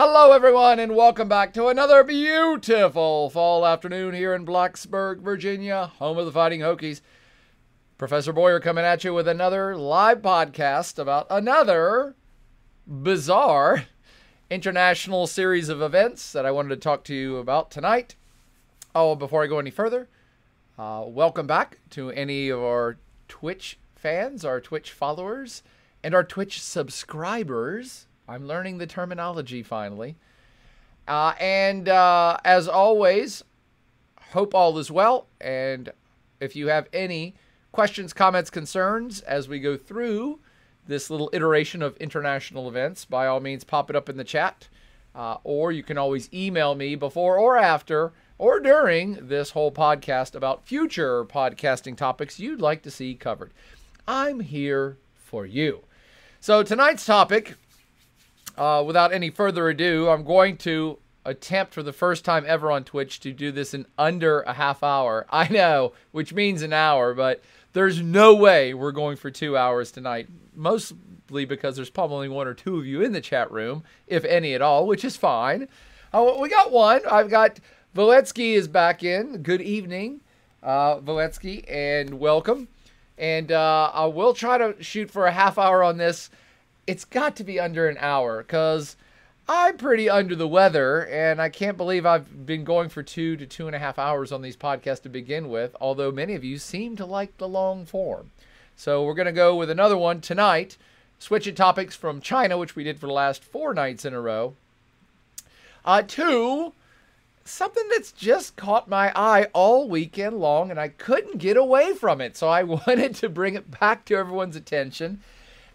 Hello, everyone, and welcome back to another beautiful fall afternoon here in Blacksburg, Virginia, home of the Fighting Hokies. Professor Boyer coming at you with another live podcast about another bizarre international series of events that I wanted to talk to you about tonight. Oh, before I go any further, uh, welcome back to any of our Twitch fans, our Twitch followers, and our Twitch subscribers. I'm learning the terminology finally. Uh, and uh, as always, hope all is well. And if you have any questions, comments, concerns as we go through this little iteration of international events, by all means, pop it up in the chat. Uh, or you can always email me before or after or during this whole podcast about future podcasting topics you'd like to see covered. I'm here for you. So tonight's topic uh, without any further ado, I'm going to attempt for the first time ever on Twitch to do this in under a half hour. I know, which means an hour, but there's no way we're going for two hours tonight. Mostly because there's probably one or two of you in the chat room, if any at all, which is fine. Uh, we got one. I've got Valetsky is back in. Good evening, uh, Valetsky, and welcome. And uh, I will try to shoot for a half hour on this it's got to be under an hour because I'm pretty under the weather, and I can't believe I've been going for two to two and a half hours on these podcasts to begin with, although many of you seem to like the long form. So we're going to go with another one tonight, switching topics from China, which we did for the last four nights in a row, uh, to something that's just caught my eye all weekend long, and I couldn't get away from it. So I wanted to bring it back to everyone's attention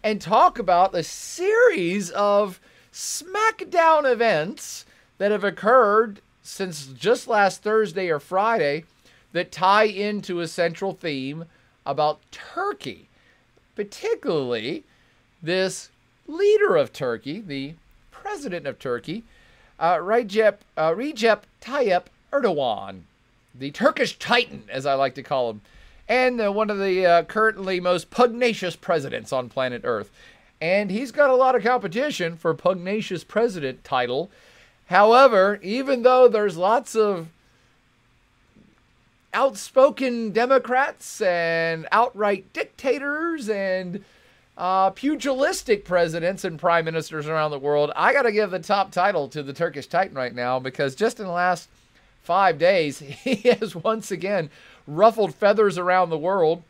and talk about a series of SmackDown events that have occurred since just last Thursday or Friday that tie into a central theme about Turkey, particularly this leader of Turkey, the president of Turkey, uh, Recep, uh, Recep Tayyip Erdogan, the Turkish Titan, as I like to call him and uh, one of the uh, currently most pugnacious presidents on planet Earth. And he's got a lot of competition for pugnacious president title. However, even though there's lots of outspoken Democrats and outright dictators and uh, pugilistic presidents and prime ministers around the world, I got to give the top title to the Turkish Titan right now because just in the last five days, he has once again ruffled feathers around the world,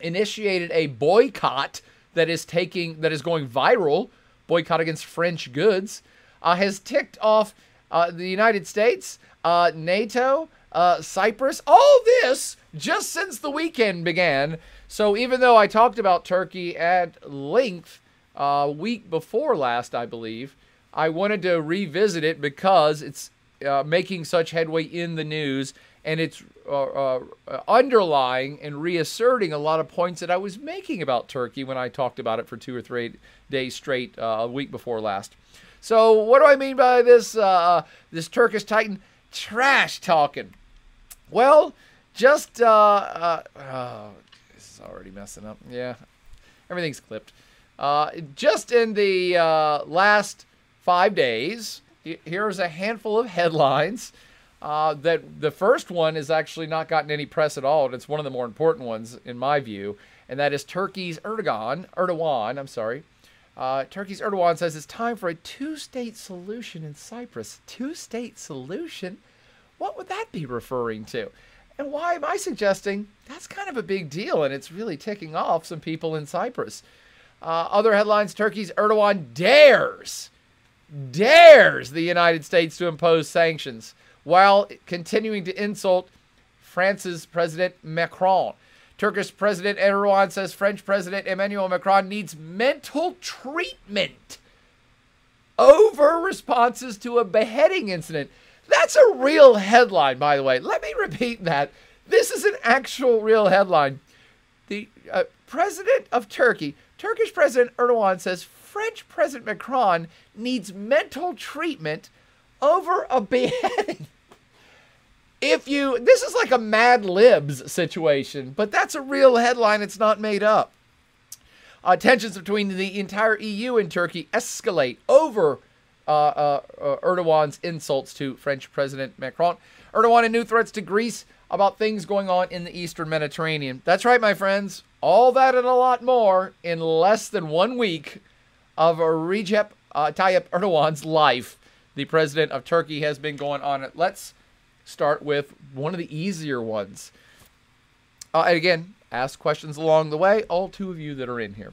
initiated a boycott that is taking that is going viral, boycott against French goods, uh, has ticked off uh, the United States, uh, NATO, uh, Cyprus, all this just since the weekend began. So even though I talked about Turkey at length uh, week before last, I believe, I wanted to revisit it because it's uh, making such headway in the news and it's uh, uh, underlying and reasserting a lot of points that I was making about Turkey when I talked about it for two or three days straight uh, a week before last. So, what do I mean by this uh, this Turkish Titan trash talking? Well, just uh, oh, this is already messing up. Yeah, everything's clipped. just in the last five days, here's a handful of headlines uh, that the first one has actually not gotten any press at all, and it's one of the more important ones in my view, and that is Turkey's Erdogan, Erdogan, I'm sorry. Uh, Turkey's Erdogan says it's time for a two-state solution in Cyprus. Two-state solution? What would that be referring to? And why am I suggesting that's kind of a big deal, and it's really ticking off some people in Cyprus? Uh, other headlines: Turkey's Erdogan dares dares the United States to impose sanctions while continuing to insult France's President Macron. Turkish President Erdogan says French President Emmanuel Macron needs mental treatment over responses to a beheading incident. That's a real headline, by the way. Let me repeat that. This is an actual real headline. The uh, president of Turkey, Turkish President Erdogan, says French President Macron needs mental treatment over a beheading. If you, this is like a Mad Libs situation, but that's a real headline. It's not made up. Uh, tensions between the entire EU and Turkey escalate over uh, uh, Erdogan's insults to French President Macron. Erdogan and new threats to Greece about things going on in the eastern Mediterranean. That's right, my friends. All that and a lot more in less than one week of Recep uh, Tayyip Erdogan's life. The president of Turkey has been going on it. Let's start with one of the easier ones. Uh, and again, ask questions along the way, all two of you that are in here.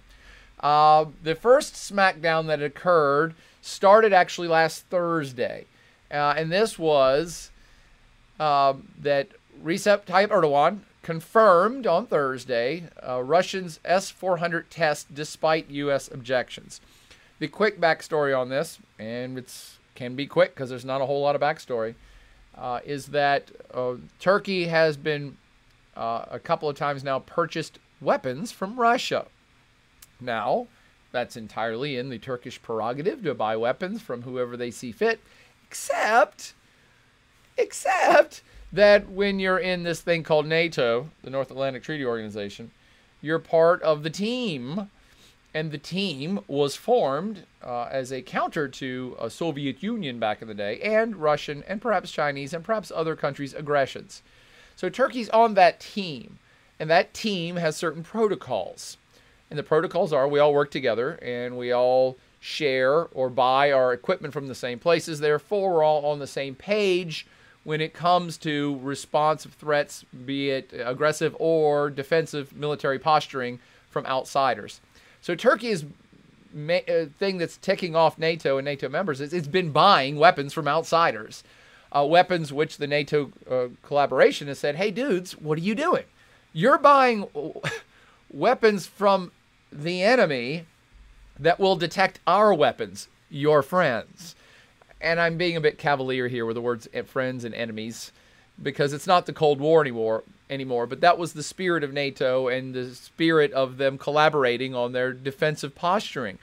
Uh, the first SmackDown that occurred started actually last Thursday. Uh, and this was um, that Recep Tayyip Erdogan confirmed on Thursday uh, Russians S 400 test despite U.S. objections. The quick backstory on this, and it can be quick because there's not a whole lot of backstory, uh, is that uh, Turkey has been uh, a couple of times now purchased weapons from Russia. Now, that's entirely in the Turkish prerogative to buy weapons from whoever they see fit, except, except that when you're in this thing called NATO, the North Atlantic Treaty Organization, you're part of the team. And the team was formed uh, as a counter to a Soviet Union back in the day, and Russian, and perhaps Chinese, and perhaps other countries' aggressions. So Turkey's on that team, and that team has certain protocols. And the protocols are we all work together and we all share or buy our equipment from the same places. Therefore, we're all on the same page when it comes to responsive threats, be it aggressive or defensive military posturing from outsiders. So Turkey is uh, thing that's ticking off NATO and NATO members is it's been buying weapons from outsiders uh, weapons which the NATO uh, collaboration has said, hey, dudes, what are you doing? You're buying weapons from the enemy that will detect our weapons, your friends. And I'm being a bit cavalier here with the words friends and enemies because it's not the Cold War anymore anymore, but that was the spirit of NATO and the spirit of them collaborating on their defensive posturing.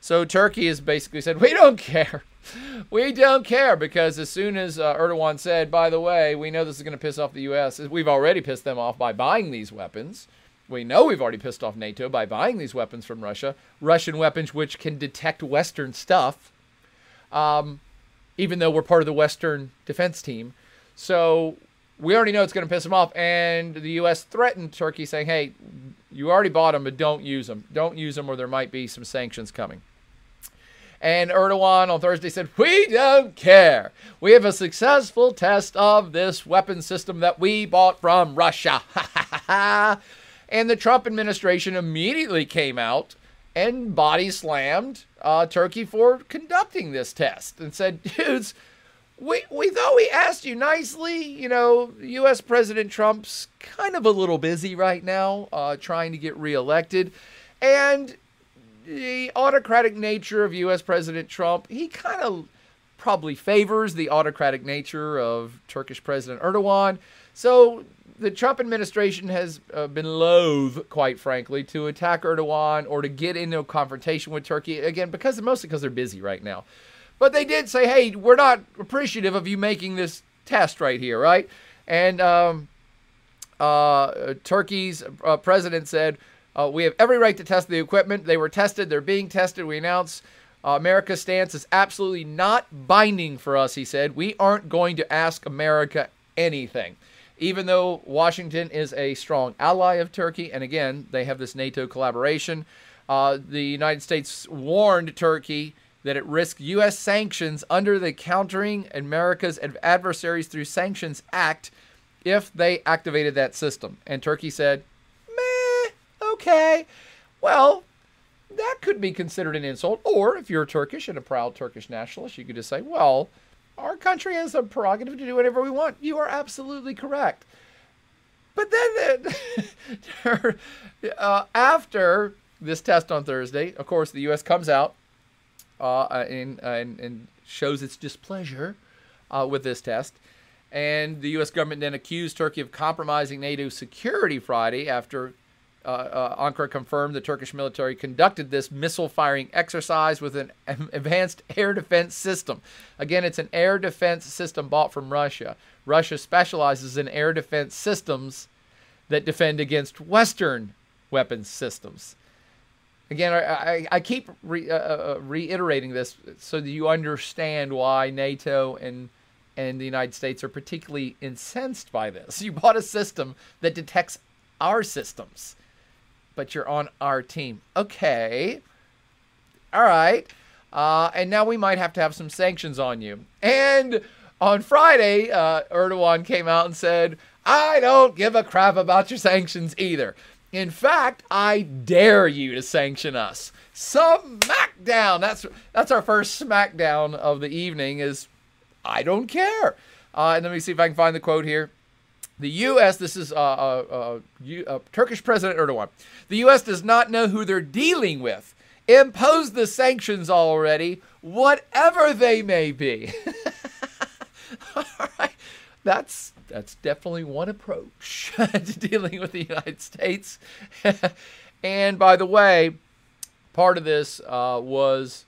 So Turkey has basically said, "We don't care we don't care because as soon as uh, Erdogan said, by the way, we know this is going to piss off the U.S., we've already pissed them off by buying these weapons. We know we've already pissed off NATO by buying these weapons from Russia, Russian weapons which can detect Western stuff, um, even though we're part of the Western defense team. So we already know it's going to piss them off. And the U.S. threatened Turkey, saying, hey, you already bought them, but don't use them. Don't use them, or there might be some sanctions coming. And Erdogan on Thursday said, We don't care. We have a successful test of this weapon system that we bought from Russia. and the Trump administration immediately came out and body slammed uh, Turkey for conducting this test and said, Dudes, we, we thought we asked you nicely. You know, U.S. President Trump's kind of a little busy right now uh, trying to get reelected. And the autocratic nature of U.S. President Trump, he kind of probably favors the autocratic nature of Turkish President Erdogan. So the Trump administration has uh, been loath, quite frankly, to attack Erdogan or to get into a confrontation with Turkey again because mostly because they're busy right now. But they did say, "Hey, we're not appreciative of you making this test right here, right?" And um, uh, Turkey's uh, president said, uh, we have every right to test the equipment. They were tested. They're being tested. We announce uh, America's stance is absolutely not binding for us, he said. We aren't going to ask America anything. Even though Washington is a strong ally of Turkey, and again, they have this NATO collaboration, uh, the United States warned Turkey that it risked U.S. sanctions under the Countering America's Adversaries Through Sanctions Act if they activated that system. And Turkey said, meh, okay, well, that could be considered an insult. Or if you're Turkish and a proud Turkish nationalist, you could just say, well, our country has a prerogative to do whatever we want. You are absolutely correct. But then, uh, after this test on Thursday, of course, the U.S. comes out and, and, and, shows its displeasure uh, with this test. And the U.S. government then accused Turkey of compromising NATO security Friday after uh, uh, Ankara confirmed the Turkish military conducted this missile firing exercise with an advanced air defense system. Again, it's an air defense system bought from Russia. Russia specializes in air defense systems that defend against Western weapons systems. Again, I, I, keep re, uh, uh, reiterating this so that you understand why NATO and and the United States are particularly incensed by this. You bought a system that detects our systems, but you're on our team. Okay. All right. Uh, and now we might have to have some sanctions on you. And on Friday, uh, Erdogan came out and said, I don't give a crap about your sanctions either. In fact, I dare you to sanction us. Smackdown. That's that's our first smackdown of the evening. Is I don't care. Uh, and let me see if I can find the quote here. The U.S. This is uh, uh, uh, Turkish President Erdogan. The U.S. does not know who they're dealing with. Impose the sanctions already, whatever they may be. All right, that's that's definitely one approach to dealing with the United States. and by the way, part of this uh, was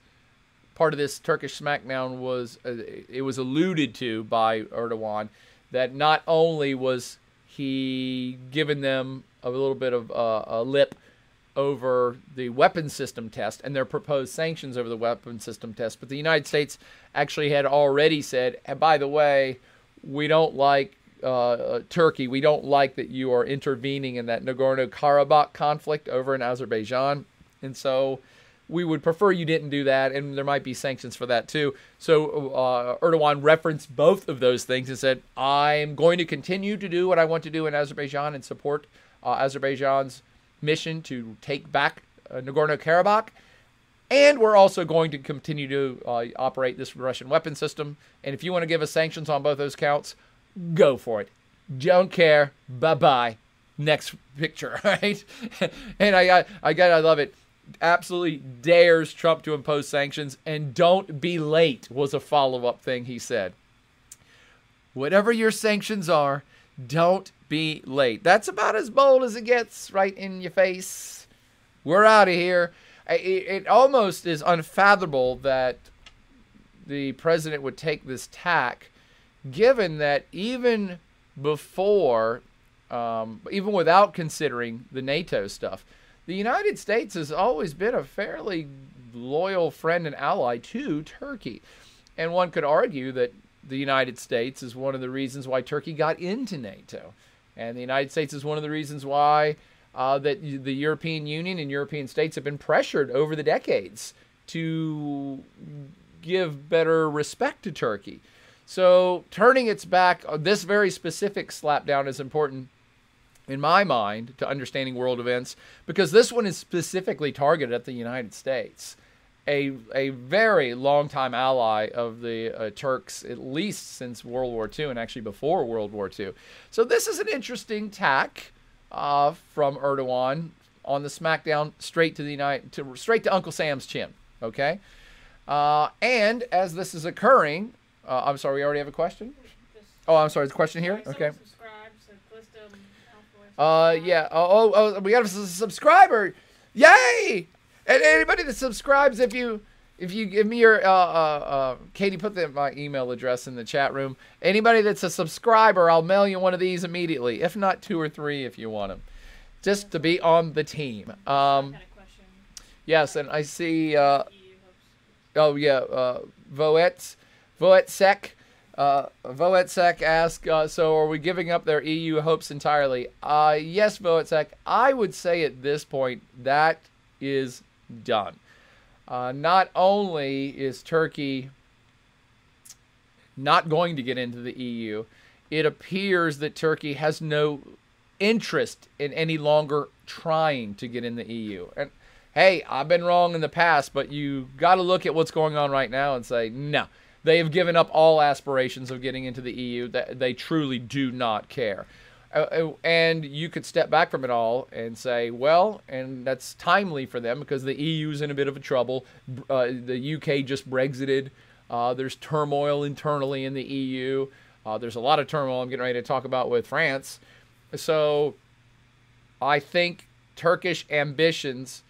part of this Turkish smackdown was uh, it was alluded to by Erdogan that not only was he giving them a little bit of uh, a lip over the weapon system test and their proposed sanctions over the weapon system test, but the United States actually had already said, and by the way, we don't like uh, uh, Turkey. We don't like that you are intervening in that Nagorno Karabakh conflict over in Azerbaijan. And so we would prefer you didn't do that, and there might be sanctions for that too. So uh, Erdogan referenced both of those things and said, I'm going to continue to do what I want to do in Azerbaijan and support uh, Azerbaijan's mission to take back uh, Nagorno Karabakh. And we're also going to continue to operate this Russian weapon system. And if you want to give us sanctions on both those counts, go for it. Don't care. Bye bye. Next picture, right? and I got, I got, I love it. Absolutely dares Trump to impose sanctions, and don't be late was a follow up thing he said. Whatever your sanctions are, don't be late. That's about as bold as it gets, right in your face. We're out of here. It, it almost is unfathomable that the president would take this tack given that even before, um, even without considering the NATO stuff, the United States has always been a fairly loyal friend and ally to Turkey. And one could argue that the United States is one of the reasons why Turkey got into NATO. And the United States is one of the reasons why uh, that the European Union and European states have been pressured over the decades to give better respect to Turkey. So turning its back on this very specific slapdown is important in my mind to understanding world events because this one is specifically targeted at the United States, a a very long-time ally of the uh, Turks, at least since World War II and actually before World War II. So this is an interesting tack uh, from Erdogan on the smackdown straight to the United to straight to Uncle Sam's chin. Okay. Uh, and as this is occurring, uh, I'm sorry, we already have a question? Oh, I'm sorry, the question here? Okay. Uh, yeah. Oh, oh, oh, we got a subscriber. Yay! And anybody that subscribes, if you if you give me your uh, uh, uh, Katie, put the, my email address in the chat room. Anybody that's a subscriber, I'll mail you one of these immediately. If not, two or three if you want them, just to be on the team. Um, yes, and I see. Uh, oh yeah, uh, Voet Voetsek. Uh, Voetsek asks, uh, so are we giving up their EU hopes entirely? Uh, yes, Voetsek. I would say at this point that is done. Uh, not only is Turkey not going to get into the EU, it appears that Turkey has no interest in any longer trying to get in the EU. And hey, I've been wrong in the past, but you got to look at what's going on right now and say, no, they have given up all aspirations of getting into the EU. They truly do not care. Uh, uh, and you could step back from it all and say, well, and that's timely for them because the EU is in a bit of a trouble. Uh, the UK just Brexited. Uh, there's turmoil internally in the EU. Uh, there's a lot of turmoil I'm getting ready to talk about with France. So I think Turkish ambitions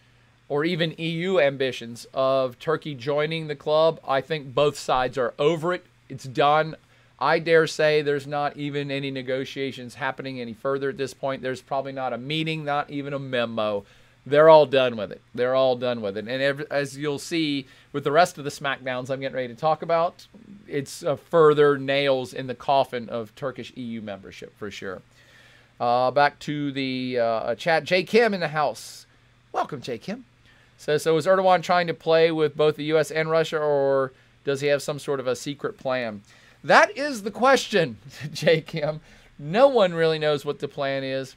or even EU ambitions of Turkey joining the club, I think both sides are over it. It's done. I dare say there's not even any negotiations happening any further at this point. There's probably not a meeting, not even a memo they're all done with it. They're all done with it. And every, as you'll see with the rest of the SmackDowns I'm getting ready to talk about, it's uh, further nails in the coffin of Turkish EU membership for sure. Uh, back to the uh, chat. Jay Kim in the house. Welcome, Jay Kim. So, so is Erdogan trying to play with both the U.S. and Russia, or does he have some sort of a secret plan? That is the question, Jay Kim. No one really knows what the plan is.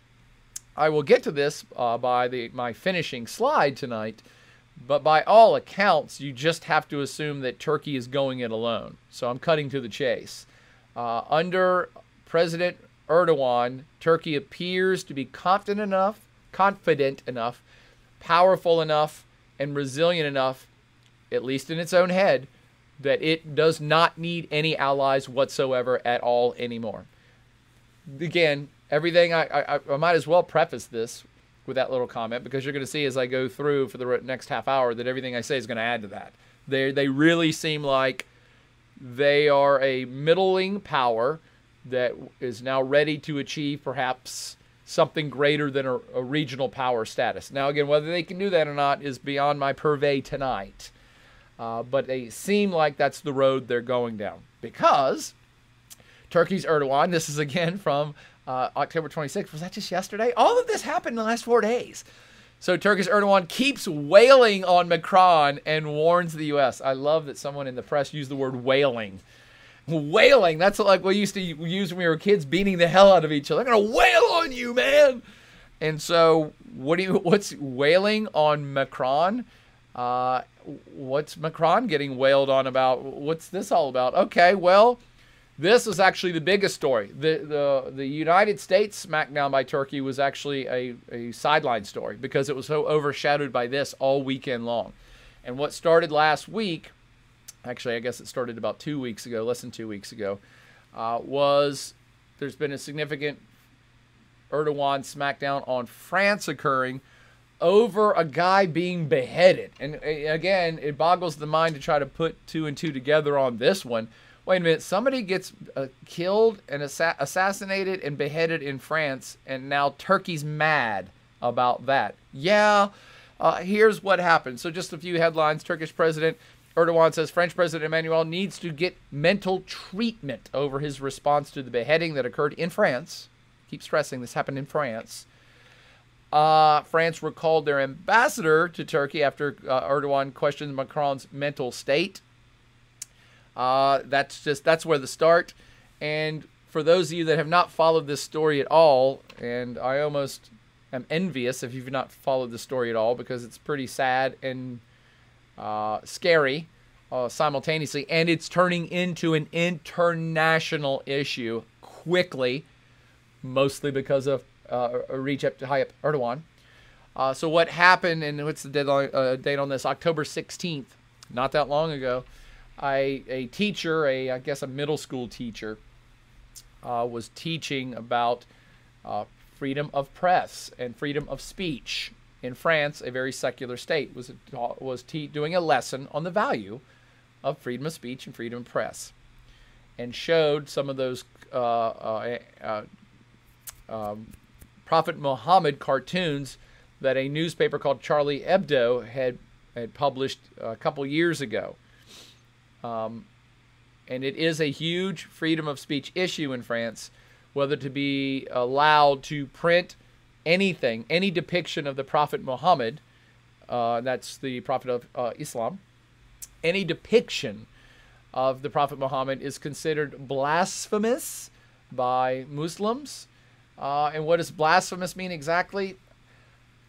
I will get to this uh, by the, my finishing slide tonight, but by all accounts, you just have to assume that Turkey is going it alone. So I'm cutting to the chase. Uh, under President Erdogan, Turkey appears to be confident enough, confident enough, powerful enough, and resilient enough, at least in its own head, that it does not need any allies whatsoever at all anymore. Again, everything I, I, I might as well preface this with that little comment because you're going to see as I go through for the next half hour that everything I say is going to add to that. They they really seem like they are a middling power that is now ready to achieve perhaps something greater than a, a, regional power status. Now, again, whether they can do that or not is beyond my purvey tonight. Uh, but they seem like that's the road they're going down because Turkey's Erdogan, this is again from uh, October 26th. Was that just yesterday? All of this happened in the last four days. So Turkish Erdogan keeps wailing on Macron and warns the U.S. I love that someone in the press used the word wailing. Wailing. That's like we used to use when we were kids, beating the hell out of each other. I'm gonna wail on you, man. And so, what do you? What's wailing on Macron? Uh, what's Macron getting wailed on about? What's this all about? Okay, well, this was actually the biggest story. The, the, the United States smackdown by Turkey was actually a, a sideline story because it was so overshadowed by this all weekend long. And what started last week, actually, I guess it started about two weeks ago, less than two weeks ago, uh, was there's been a significant Erdogan smackdown on France occurring over a guy being beheaded. And again, it boggles the mind to try to put two and two together on this one wait a minute, somebody gets uh, killed and assa- assassinated and beheaded in France, and now Turkey's mad about that. Yeah, uh, here's what happened. So, just a few headlines Turkish President Erdogan says French President Emmanuel needs to get mental treatment over his response to the beheading that occurred in France. Keep stressing this happened in France. Uh, France recalled their ambassador to Turkey after uh, Erdogan questioned Macron's mental state. Uh, that's just that's where the start. And for those of you that have not followed this story at all, and I almost am envious if you've not followed the story at all because it's pretty sad and uh, scary uh, simultaneously, and it's turning into an international issue quickly, mostly because of uh, Recep Tayyip Erdogan. Uh, so what happened, and what's the deadline, uh, date on this? October 16th, not that long ago. I, a teacher, a I guess a middle school teacher, uh, was teaching about uh, freedom of press and freedom of speech in France, a very secular state, was was doing a lesson on the value of freedom of speech and freedom of press, and showed some of those uh, uh, uh um, Prophet Muhammad cartoons that a newspaper called Charlie Hebdo had had published a couple years ago. Um, and it is a huge freedom of speech issue in France, whether to be allowed to print anything, any depiction of the Prophet Muhammad, uh, that's the Prophet of uh, Islam, any depiction of the Prophet Muhammad is considered blasphemous by Muslims. Uh, and what does blasphemous mean exactly?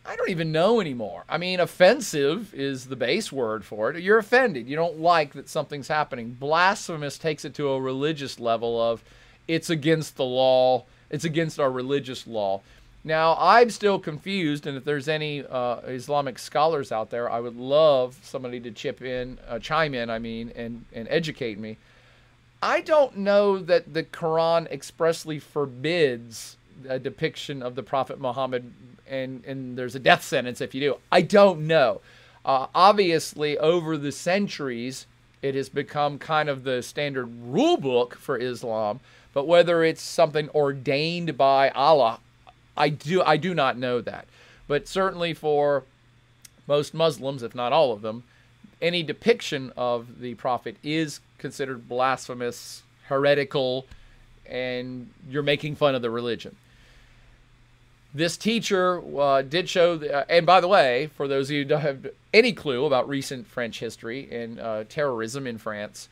I don't even know anymore. I mean, offensive is the base word for it. You're offended. You don't like that something's happening. Blasphemous takes it to a religious level of it's against the law, it's against our religious law. Now, I'm still confused, and if there's any uh, Islamic scholars out there, I would love somebody to chip in, uh, chime in, I mean, and, and educate me. I don't know that the Quran expressly forbids a depiction of the Prophet Muhammad and and there's a death sentence if you do. I don't know. Uh, obviously, over the centuries, it has become kind of the standard rule book for Islam. But whether it's something ordained by Allah, I do I do not know that. but certainly for most Muslims, if not all of them, any depiction of the prophet is considered blasphemous, heretical, and you're making fun of the religion. This teacher uh, did show, the, uh, and by the way, for those of you who don't have any clue about recent French history and uh, terrorism in France,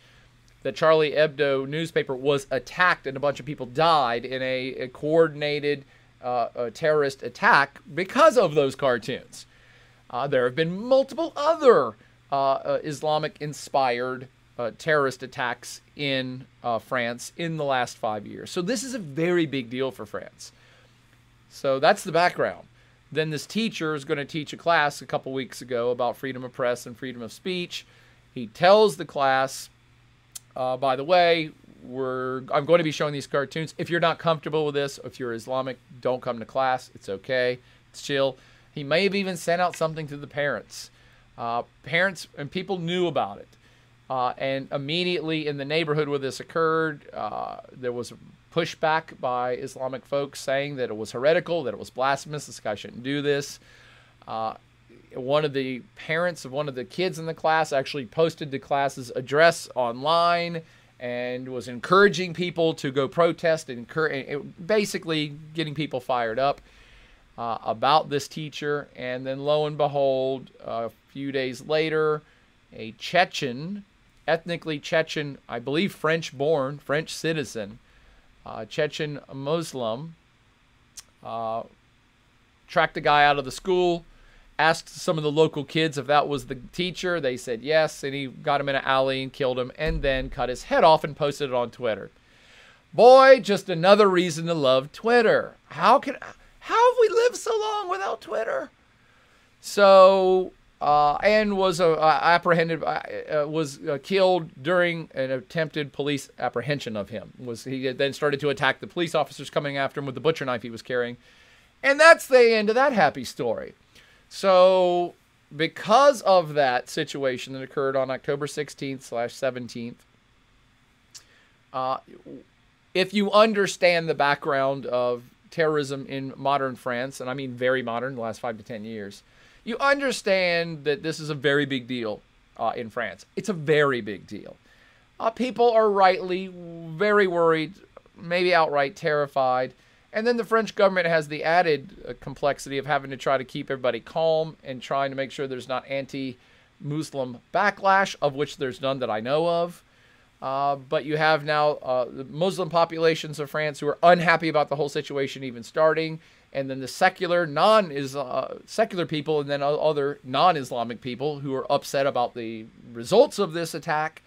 the Charlie Hebdo newspaper was attacked and a bunch of people died in a, a coordinated uh, a terrorist attack because of those cartoons. Uh, there have been multiple other uh, Islamic inspired terrorist attacks in France in the last five years. So this is a very big deal for France. So that's the background. Then this teacher is going to teach a class a couple weeks ago about freedom of press and freedom of speech. He tells the class, uh, by the way, we're I'm going to be showing these cartoons. If you're not comfortable with this, if you're Islamic, don't come to class. It's okay. It's chill. He may have even sent out something to the parents. Uh, parents and people knew about it. Uh, and immediately in the neighborhood where this occurred, uh, there was pushback by Islamic folks saying that it was heretical, that it was blasphemous, this guy shouldn't do this. Uh, one of the parents of one of the kids in the class actually posted the class's address online and was encouraging people to go protest and basically getting people fired up uh, about this teacher. And then lo and behold, a few days later, a Chechen, ethnically Chechen, I believe French born, French citizen, uh, Chechen Muslim, uh, tracked the guy out of the school, asked some of the local kids if that was the teacher. They said yes, and he got him in an alley and killed him, and then cut his head off and posted it on Twitter. Boy, just another reason to love Twitter. How can how have we lived so long without Twitter? So uh, and was uh, apprehended, uh, uh was uh, killed during an attempted police apprehension of him. Was he then started to attack the police officers coming after him with the butcher knife he was carrying, and that's the end of that happy story. So, because of that situation that occurred on October 16th slash 17th, uh, if you understand the background of terrorism in modern France, and I mean very modern, the last five to ten years you understand that this is a very big deal uh, in France. It's a very big deal. Uh, people are rightly very worried, maybe outright terrified. And then the French government has the added uh, complexity of having to try to keep everybody calm and trying to make sure there's not anti Muslim backlash, of which there's none that I know of. Uh, but you have now uh, the Muslim populations of France who are unhappy about the whole situation even starting and then the secular non is uh, secular people and then other non-islamic people who are upset about the results of this attack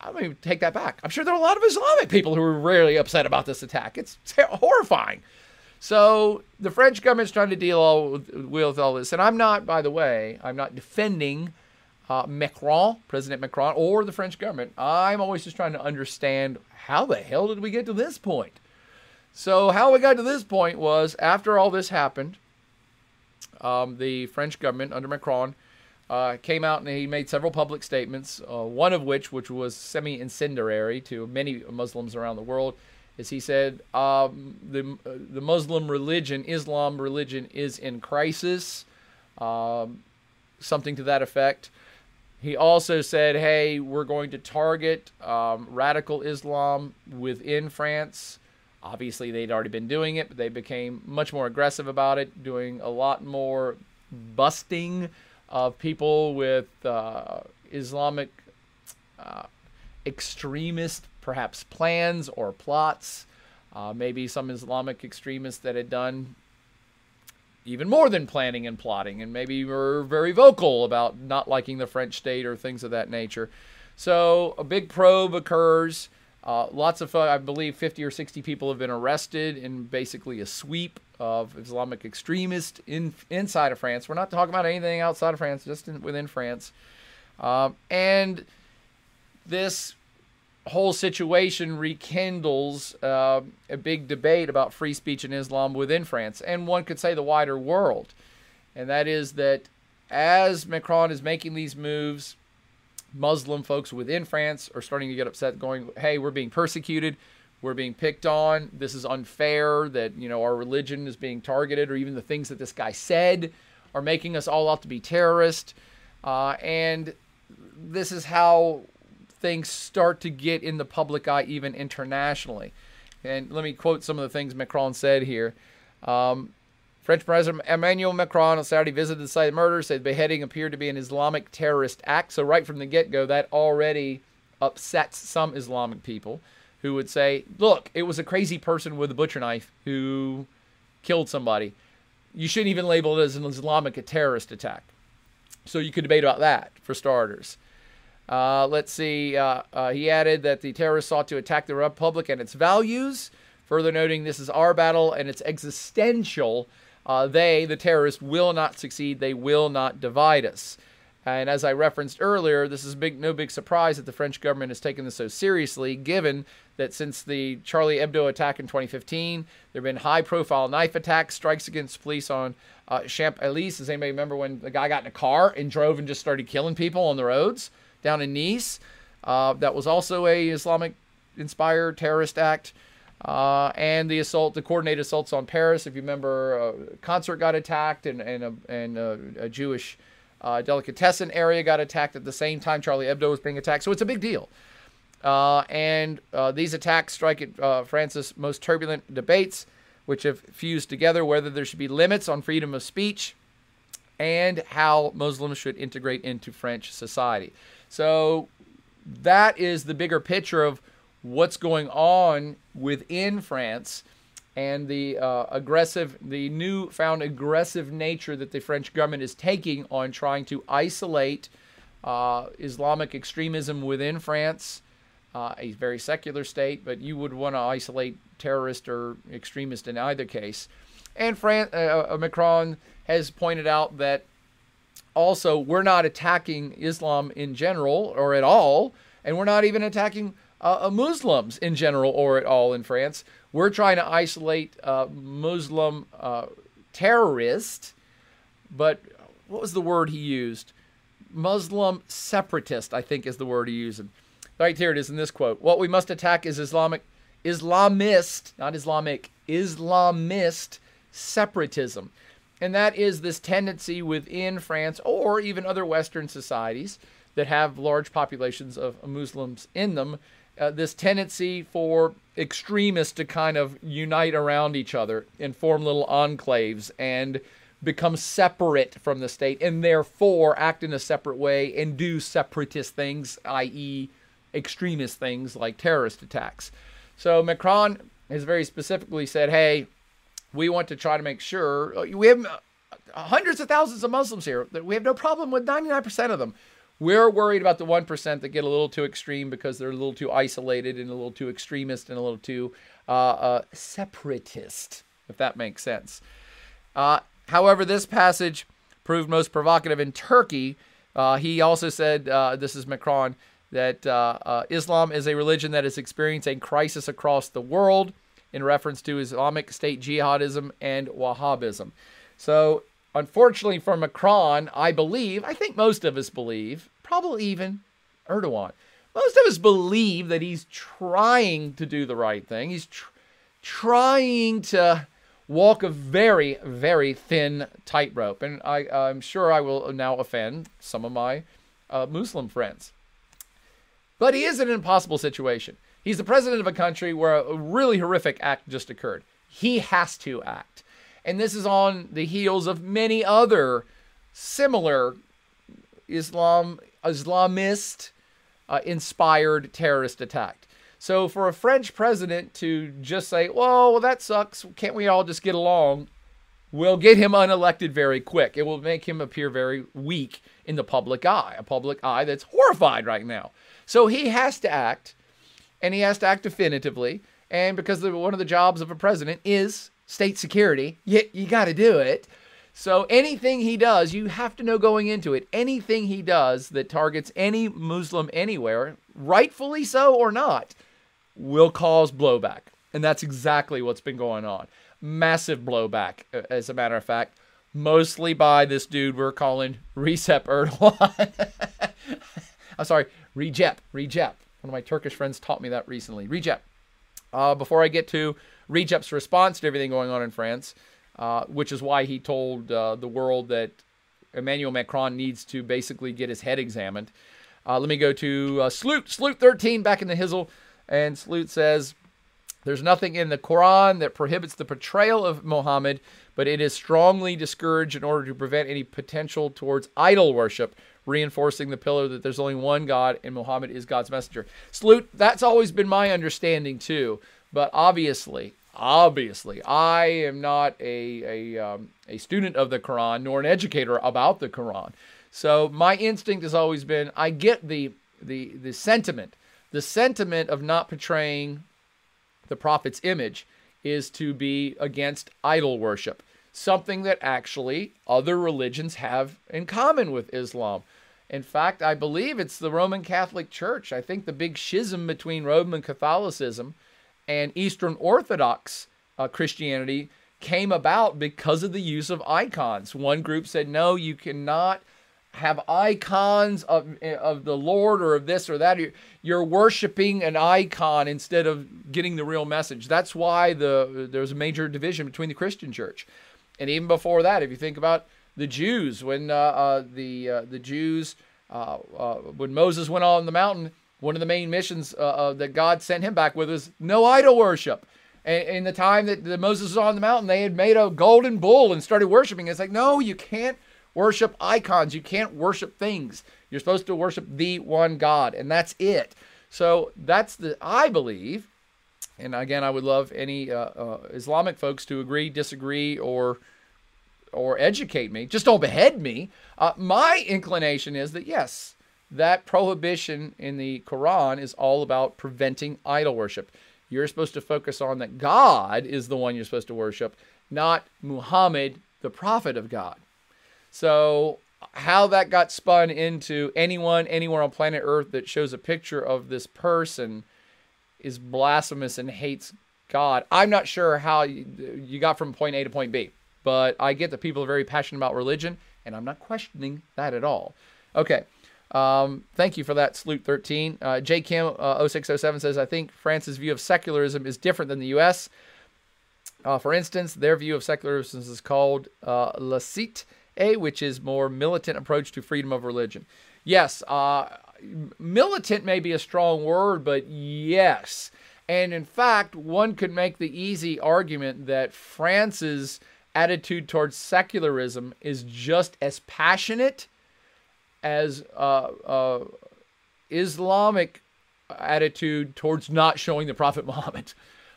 i mean take that back i'm sure there are a lot of islamic people who are really upset about this attack it's horrifying so the french government's trying to deal all with, with all this and i'm not by the way i'm not defending uh, Macron, President Macron, or the French government. I'm always just trying to understand how the hell did we get to this point? So, how we got to this point was after all this happened, um, the French government under Macron uh, came out and he made several public statements. Uh, one of which, which was semi-incendiary to many Muslims around the world, is he said um, the the Muslim religion, Islam religion, is in crisis. Um, something to that effect. He also said, "Hey, we're going to target um, radical Islam within France." Obviously, they'd already been doing it, but they became much more aggressive about it, doing a lot more busting of people with uh, Islamic uh, extremist, perhaps plans or plots. Uh, maybe some Islamic extremists that had done even more than planning and plotting, and maybe were very vocal about not liking the French state or things of that nature. So a big probe occurs. Uh, lots of, uh, I believe, 50 or 60 people have been arrested in basically a sweep of Islamic extremists in, inside of France. We're not talking about anything outside of France, just in, within France. Um, and this whole situation rekindles uh, a big debate about free speech and Islam within France, and one could say the wider world. And that is that as Macron is making these moves, Muslim folks within France are starting to get upset, going, hey, we're being persecuted. We're being picked on. This is unfair that, you know, our religion is being targeted, or even the things that this guy said are making us all out to be terrorists. Uh, and this is how things start to get in the public eye, even internationally. And let me quote some of the things Macron said here. Um, French President Emmanuel Macron on Saturday visited the site of the murder, said the beheading appeared to be an Islamic terrorist act. So, right from the get go, that already upsets some Islamic people who would say, look, it was a crazy person with a butcher knife who killed somebody. You shouldn't even label it as an Islamic terrorist attack. So, you could debate about that for starters. Uh, let's see. Uh, uh, he added that the terrorists sought to attack the republic and its values, further noting this is our battle and it's existential. Uh, they, the terrorists, will not succeed. They will not divide us. And as I referenced earlier, this is big, no big surprise that the French government has taken this so seriously, given that since the Charlie Hebdo attack in 2015, there have been high profile knife attacks, strikes against police on uh, Champs Elysees. Does anybody remember when the guy got in a car and drove and just started killing people on the roads? down in Nice. Uh, that was also a Islamic inspired terrorist act. Uh, and the assault, the coordinated assaults on Paris. If you remember, a concert got attacked, and and a, and a, a Jewish uh, delicatessen area got attacked at the same time Charlie Hebdo was being attacked. So it's a big deal. Uh, and uh, these attacks strike at uh, France's most turbulent debates, which have fused together whether there should be limits on freedom of speech and how Muslims should integrate into French society. So that is the bigger picture of what's going on within France and the uh, aggressive, the newfound aggressive nature that the French government is taking on trying to isolate uh, Islamic extremism within France, uh, a very secular state, but you would want to isolate terrorist or extremist in either case. And Fran- uh, uh, Macron has pointed out that also, we're not attacking Islam in general or at all, and we're not even attacking uh, uh, Muslims in general or at all in France. We're trying to isolate uh, Muslim uh, terrorist, but what was the word he used? Muslim separatist, I think, is the word he used. Right here it is in this quote. What we must attack is Islamic, Islamist, not Islamic, Islamist separatism. And that is this tendency within France or even other Western societies that have large populations of Muslims in them, uh, this tendency for extremists to kind of unite around each other and form little enclaves and become separate from the state and therefore act in a separate way and do separatist things, i.e., extremist things like terrorist attacks. So Macron has very specifically said, hey, we want to try to make sure uh, we have uh, hundreds of thousands of Muslims here. That We have no problem with 99% of them. We're worried about the 1% that get a little too extreme because they're a little too isolated and a little too extremist and a little too uh, uh, separatist, if that makes sense. Uh, however, this passage proved most provocative in Turkey. Uh, he also said, this is Macron, that Islam is a religion that is experiencing crisis across the world in reference to Islamic State jihadism and Wahhabism. So, unfortunately for Macron, I believe, I think most of us believe, probably even Erdogan, most of us believe that he's trying to do the right thing. He's tr- trying to walk a very, very thin tightrope. And I, I'm sure I will now offend some of my uh, Muslim friends. But he is in an impossible situation. He's the president of a country where a really horrific act just occurred. He has to act. And this is on the heels of many other similar Islam Islamist uh, inspired terrorist attack. So for a French president to just say, "Well, well that sucks. Can't we all just get along?" will get him unelected very quick. It will make him appear very weak in the public eye, a public eye that's horrified right now. So he has to act and he has to act definitively. And because the, one of the jobs of a president is state security, you, you got to do it. So anything he does, you have to know going into it, anything he does that targets any Muslim anywhere, rightfully so or not, will cause blowback. And that's exactly what's been going on. Massive blowback, uh, as a matter of fact, mostly by this dude we're calling Recep Erdogan. I'm sorry, Recep, Recep. One of my Turkish friends taught me that recently. Recep. uh, before I get to Recep's response to everything going on in France, uh, which is why he told uh, the world that Emmanuel Macron needs to basically get his head examined. Uh, let me go to uh, Sloot, Sloot 13 back in the Hizzle. And Sloot says, There's nothing in the Quran that prohibits the portrayal of Muhammad, but it is strongly discouraged in order to prevent any potential towards idol worship, reinforcing the pillar that there's only one God and Muhammad is God's messenger. Sloot, that's always been my understanding too. But obviously, obviously, I am not a, a, um, a student of the Quran nor an educator about the Quran. So my instinct has always been I get the, the, the sentiment. The sentiment of not portraying the prophet's image is to be against idol worship, something that actually other religions have in common with Islam. In fact, I believe it's the Roman Catholic Church. I think the big schism between Roman Catholicism and Eastern Orthodox uh, Christianity came about because of the use of icons. One group said, no, you cannot have icons of, of the Lord or of this or that. You're, you're worshiping an icon instead of getting the real message. That's why the there's a major division between the Christian church. And even before that, if you think about the Jews, when uh, uh, the uh, the Jews, when Moses went on the mountain, one of the main missions that God sent him back with was no idol worship. And in the time that, that Moses was on the mountain, they had made a golden bull and started worshiping. It's like, no, you can't worship icons. You can't worship things. You're supposed to worship the one God, and that's it. So that's the, I believe, and again, I would love any uh, uh, Islamic folks to agree, disagree, or or educate me. Just don't behead me. Uh, my inclination is that yes, that prohibition in the Quran is all about preventing idol worship. You're supposed to focus on that God is the one you're supposed to worship, not Muhammad, the prophet of God. So, how that got spun into anyone, anywhere on planet Earth that shows a picture of this person is blasphemous and hates God. I'm not sure how you, you got from point A to point B, but I get that people are very passionate about religion, and I'm not questioning that at all. Okay, um, thank you for that, Sloot 13. Uh, J. Kim uh, 0607 says, I think France's view of secularism is different than the U.S. Uh, for instance, their view of secularism is called uh, laicite, which is more militant approach to freedom of religion. Yes, uh, militant may be a strong word, but yes. And in fact, one could make the easy argument that France's attitude towards secularism is just as passionate as uh, uh, Islamic attitude towards not showing the Prophet Muhammad.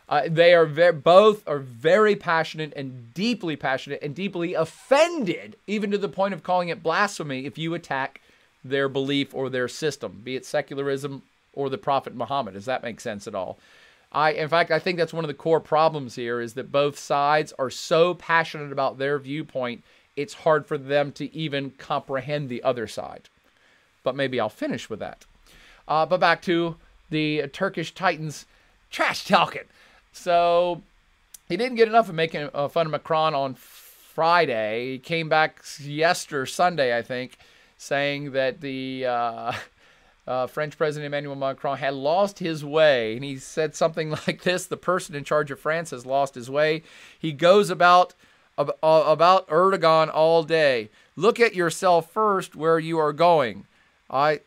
Uh, they are very, both are very passionate and deeply passionate and deeply offended, even to the point of calling it blasphemy if you attack their belief or their system, be it secularism or the Prophet Muhammad. Does that make sense at all? I, in fact, I think that's one of the core problems here is that both sides are so passionate about their viewpoint it's hard for them to even comprehend the other side. But maybe I'll finish with that. Uh, but back to the Turkish Titans trash talking. So he didn't get enough of making uh, fun of Macron on Friday. He came back yesterday, Sunday, I think, saying that the uh, uh, French President Emmanuel Macron had lost his way. And he said something like this The person in charge of France has lost his way. He goes about about Erdogan all day. Look at yourself first where you are going. I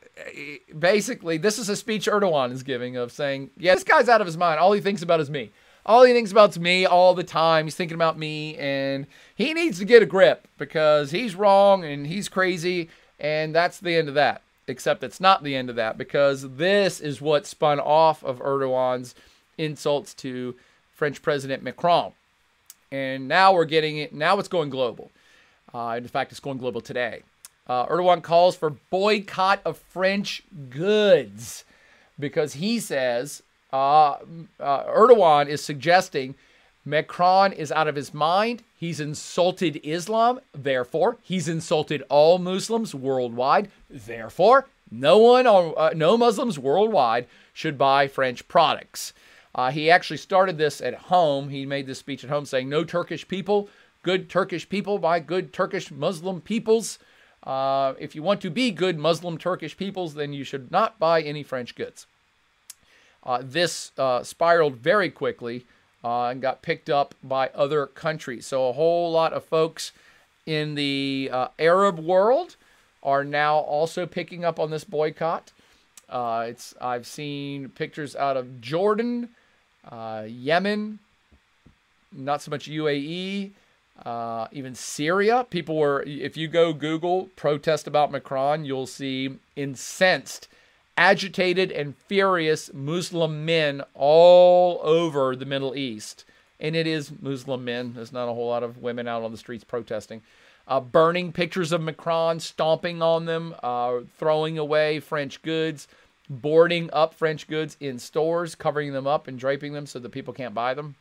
basically this is a speech Erdogan is giving of saying, "Yeah, this guy's out of his mind. All he thinks about is me. All he thinks about is me all the time. He's thinking about me and he needs to get a grip because he's wrong and he's crazy and that's the end of that." Except it's not the end of that because this is what spun off of Erdogan's insults to French President Macron and now we're getting it. Now it's going global. Uh, in fact, it's going global today. Uh, Erdogan calls for boycott of French goods because he says uh, uh, Erdogan is suggesting Macron is out of his mind. He's insulted Islam. Therefore, he's insulted all Muslims worldwide. Therefore, no one, uh, no Muslims worldwide should buy French products. Uh, he actually started this at home. He made this speech at home saying, No Turkish people, good Turkish people by good Turkish Muslim peoples. Uh, if you want to be good Muslim Turkish peoples, then you should not buy any French goods. Uh, this uh, spiraled very quickly uh, and got picked up by other countries. So a whole lot of folks in the uh, Arab world are now also picking up on this boycott. Uh, it's I've seen pictures out of Jordan, uh, Yemen, not so much UAE, uh, even Syria. People were, if you go Google protest about Macron, you'll see incensed, agitated, and furious Muslim men all over the Middle East. And it is Muslim men. There's not a whole lot of women out on the streets protesting. Uh, burning pictures of Macron, stomping on them, uh, throwing away French goods, boarding up French goods in stores, covering them up and draping them so that people can't buy them.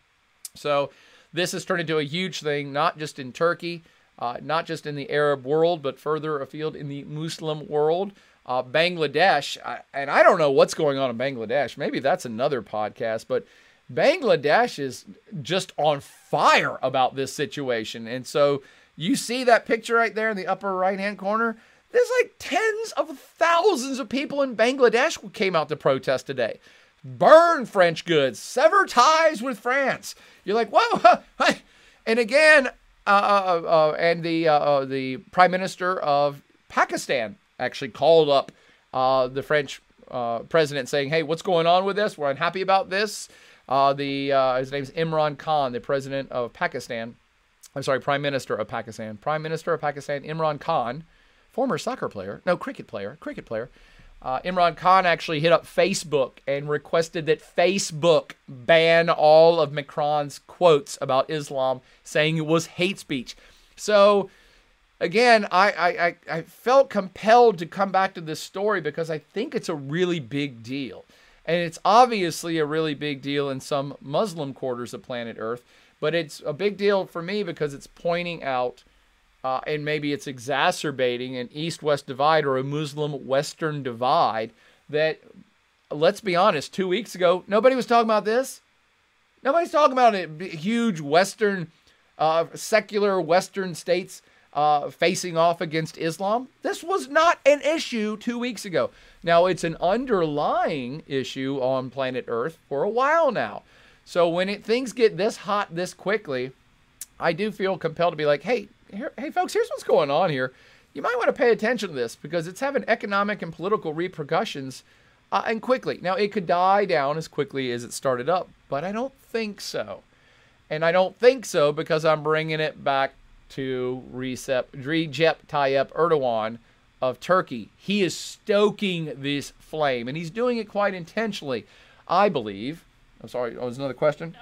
So this has turned into a huge thing, not just in Turkey, uh, not just in the Arab world, but further afield in the Muslim world. Uh, Bangladesh, I, and I don't know what's going on in Bangladesh. Maybe that's another podcast, but Bangladesh is just on fire about this situation. And so you see that picture right there in the upper right hand corner. There's like tens of thousands of people in Bangladesh who came out to protest today burn French goods, sever ties with France. You're like, whoa, and again, uh, uh, uh, and the uh, uh, the prime minister of Pakistan actually called up uh, the French president, saying, "Hey, what's going on with this? We're unhappy about this." the his name's Imran Khan, the president of Pakistan. I'm sorry, prime minister of Pakistan. Prime minister of Pakistan, Imran Khan, former soccer player, no cricket player, cricket player uh, Imran Khan actually hit up Facebook and requested that Facebook ban all of Macron's quotes about Islam, saying it was hate speech. So, again, I, I, I felt compelled to come back to this story because I think it's a really big deal. And it's obviously a really big deal in some Muslim quarters of planet Earth, but it's a big deal for me because it's pointing out uh, and maybe it's exacerbating an east west divide or a Muslim western divide that, let's be honest, two weeks ago, nobody was talking about this. Nobody's talking about a huge western, uh, secular western states uh, facing off against Islam. This was not an issue two weeks ago. Now, it's an underlying issue on planet Earth for a while now. So when it, things get this hot this quickly, I do feel compelled to be like, hey, here, hey, folks, here's what's going on here. You might want to pay attention to this because it's having economic and political repercussions uh, and quickly. Now, it could die down as quickly as it started up, but I don't think so. And I don't think so because I'm bringing it back to Recep, Recep Tayyip Erdogan of Turkey. He is stoking this flame, and he's doing it quite intentionally, I believe. I'm sorry, oh, there's another question? No,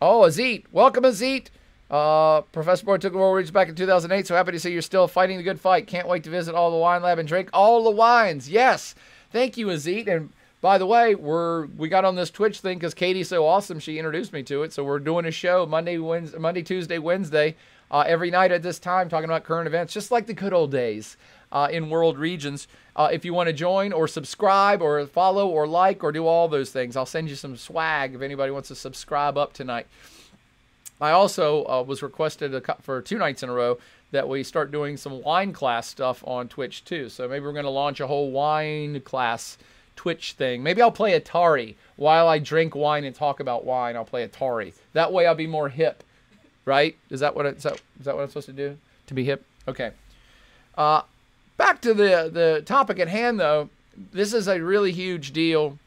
Oh, Azit. Welcome, Azit. Uh, Professor Boy took World Regions back in 2008, so happy to see you're still fighting the good fight. Can't wait to visit all the wine lab and drink all the wines. Yes. Thank you, Azit. And by the way, we're we got on this Twitch thing because Katie's so awesome. She introduced me to it. So we're doing a show Monday, Wednesday, Monday, Tuesday, Wednesday, uh, every night at this time, talking about current events, just like the good old days uh, in world regions. Uh, if you want to join or subscribe or follow or like or do all those things, I'll send you some swag if anybody wants to subscribe up tonight. I also uh, was requested for two nights in a row that we start doing some wine class stuff on Twitch too. So maybe we're going to launch a whole wine class Twitch thing. Maybe I'll play Atari while I drink wine and talk about wine. I'll play Atari. That way I'll be more hip, right? Is that what is that, is that what I'm supposed to do to be hip? Okay. Uh, Back to the, the topic at hand, though, this is a really huge deal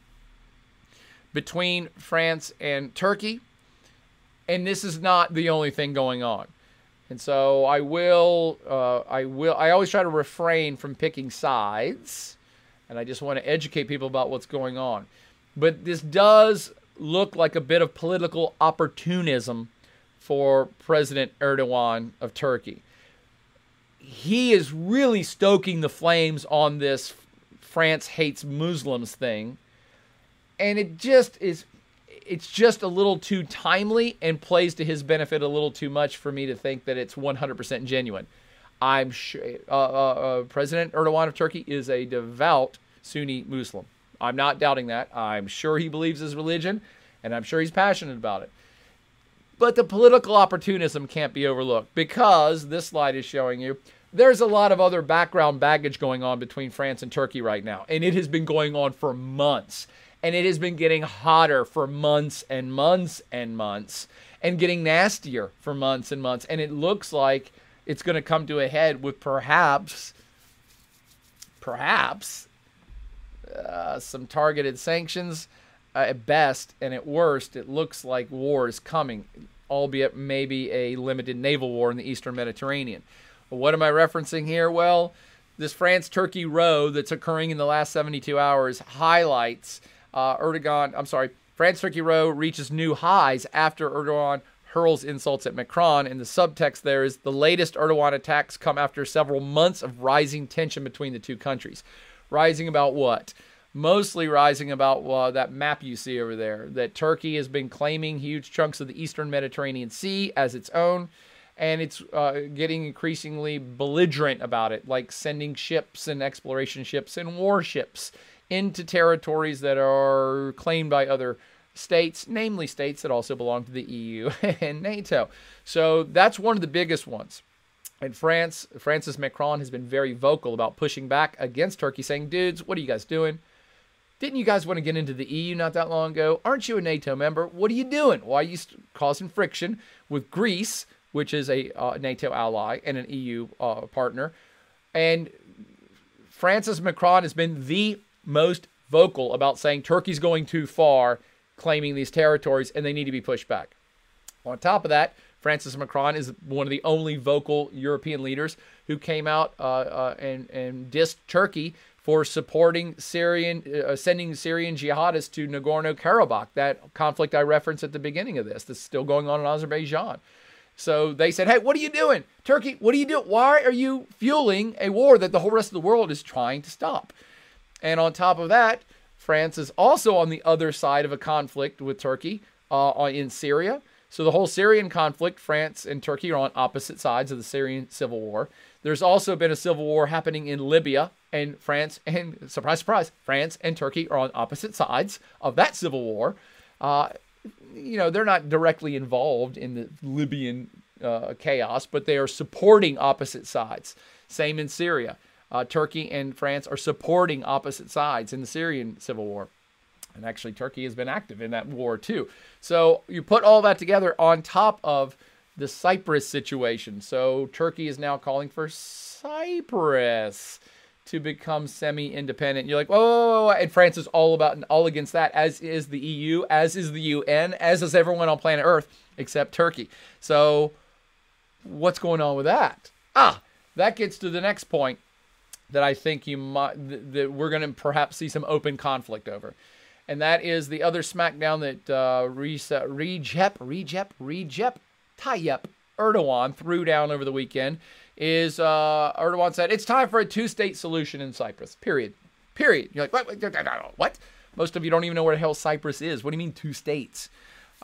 between France and Turkey. And this is not the only thing going on. And so I will, uh, I will, I always try to refrain from picking sides. And I just want to educate people about what's going on. But this does look like a bit of political opportunism for President Erdogan of Turkey he is really stoking the flames on this France hates Muslims thing. And it just is it's just a little too timely and plays to his benefit a little too much for me to think that it's 100% genuine. I'm sure uh, uh, uh, President Erdogan of Turkey is a devout Sunni Muslim. I'm not doubting that. I'm sure he believes his religion, and I'm sure he's passionate about it. But the political opportunism can't be overlooked because this slide is showing you there's a lot of other background baggage going on between France and Turkey right now, and it has been going on for months. And it has been getting hotter for months and months and months, and getting nastier for months and months. And it looks like it's going to come to a head with perhaps, perhaps, uh, some targeted sanctions uh, at best, and at worst, it looks like war is coming, albeit maybe a limited naval war in the eastern Mediterranean. What am I referencing here? Well, this France Turkey row that's occurring in the last 72 hours highlights uh, Erdogan. I'm sorry, France Turkey row reaches new highs after Erdogan hurls insults at Macron. And the subtext there is the latest Erdogan attacks come after several months of rising tension between the two countries. Rising about what? Mostly rising about uh, that map you see over there, that Turkey has been claiming huge chunks of the eastern Mediterranean Sea as its own and it's uh, getting increasingly belligerent about it, like sending ships and exploration ships and warships into territories that are claimed by other states, namely states that also belong to the EU and NATO. So that's one of the biggest ones. And France, France's Macron has been very vocal about pushing back against Turkey, saying, dudes, what are you guys doing? Didn't you guys want to get into the EU not that long ago? Aren't you a NATO member? What are you doing? Why are you causing friction with Greece, which is a uh, NATO ally and an EU uh, partner. And France's Macron has been the most vocal about saying Turkey's going too far, claiming these territories, and they need to be pushed back. On top of that, France's Macron is one of the only vocal European leaders who came out uh, uh, and, and dissed Turkey for supporting Syrian, uh, sending Syrian jihadists to Nagorno Karabakh, that conflict I referenced at the beginning of this, that's still going on in Azerbaijan. So they said, hey, what are you doing? Turkey, what are you doing? Why are you fueling a war that the whole rest of the world is trying to stop? And on top of that, France is also on the other side of a conflict with Turkey uh, in Syria. So the whole Syrian conflict, France and Turkey are on opposite sides of the Syrian civil war. There's also been a civil war happening in Libya, and France and surprise, surprise, France and Turkey are on opposite sides of that civil war. Uh, you know, they're not directly involved in the Libyan uh, chaos, but they are supporting opposite sides. Same in Syria. Uh, Turkey and France are supporting opposite sides in the Syrian civil war. And actually, Turkey has been active in that war too. So you put all that together on top of the Cyprus situation. So Turkey is now calling for Cyprus to become semi-independent. You're like, whoa, whoa, whoa, and France is all about and all against that, as is the EU, as is the UN, as is everyone on planet Earth except Turkey. So, what's going on with that? Ah, that gets to the next point that I think you might that we're going to perhaps see some open conflict over, and that is the other smackdown that uh, Recep Recep Recep Tayyip Erdogan threw down over the weekend is uh, Erdogan said it's time for a two-state solution in Cyprus. Period. Period. You're like, what? What? Most of you don't even know where the hell Cyprus is. What do you mean two states?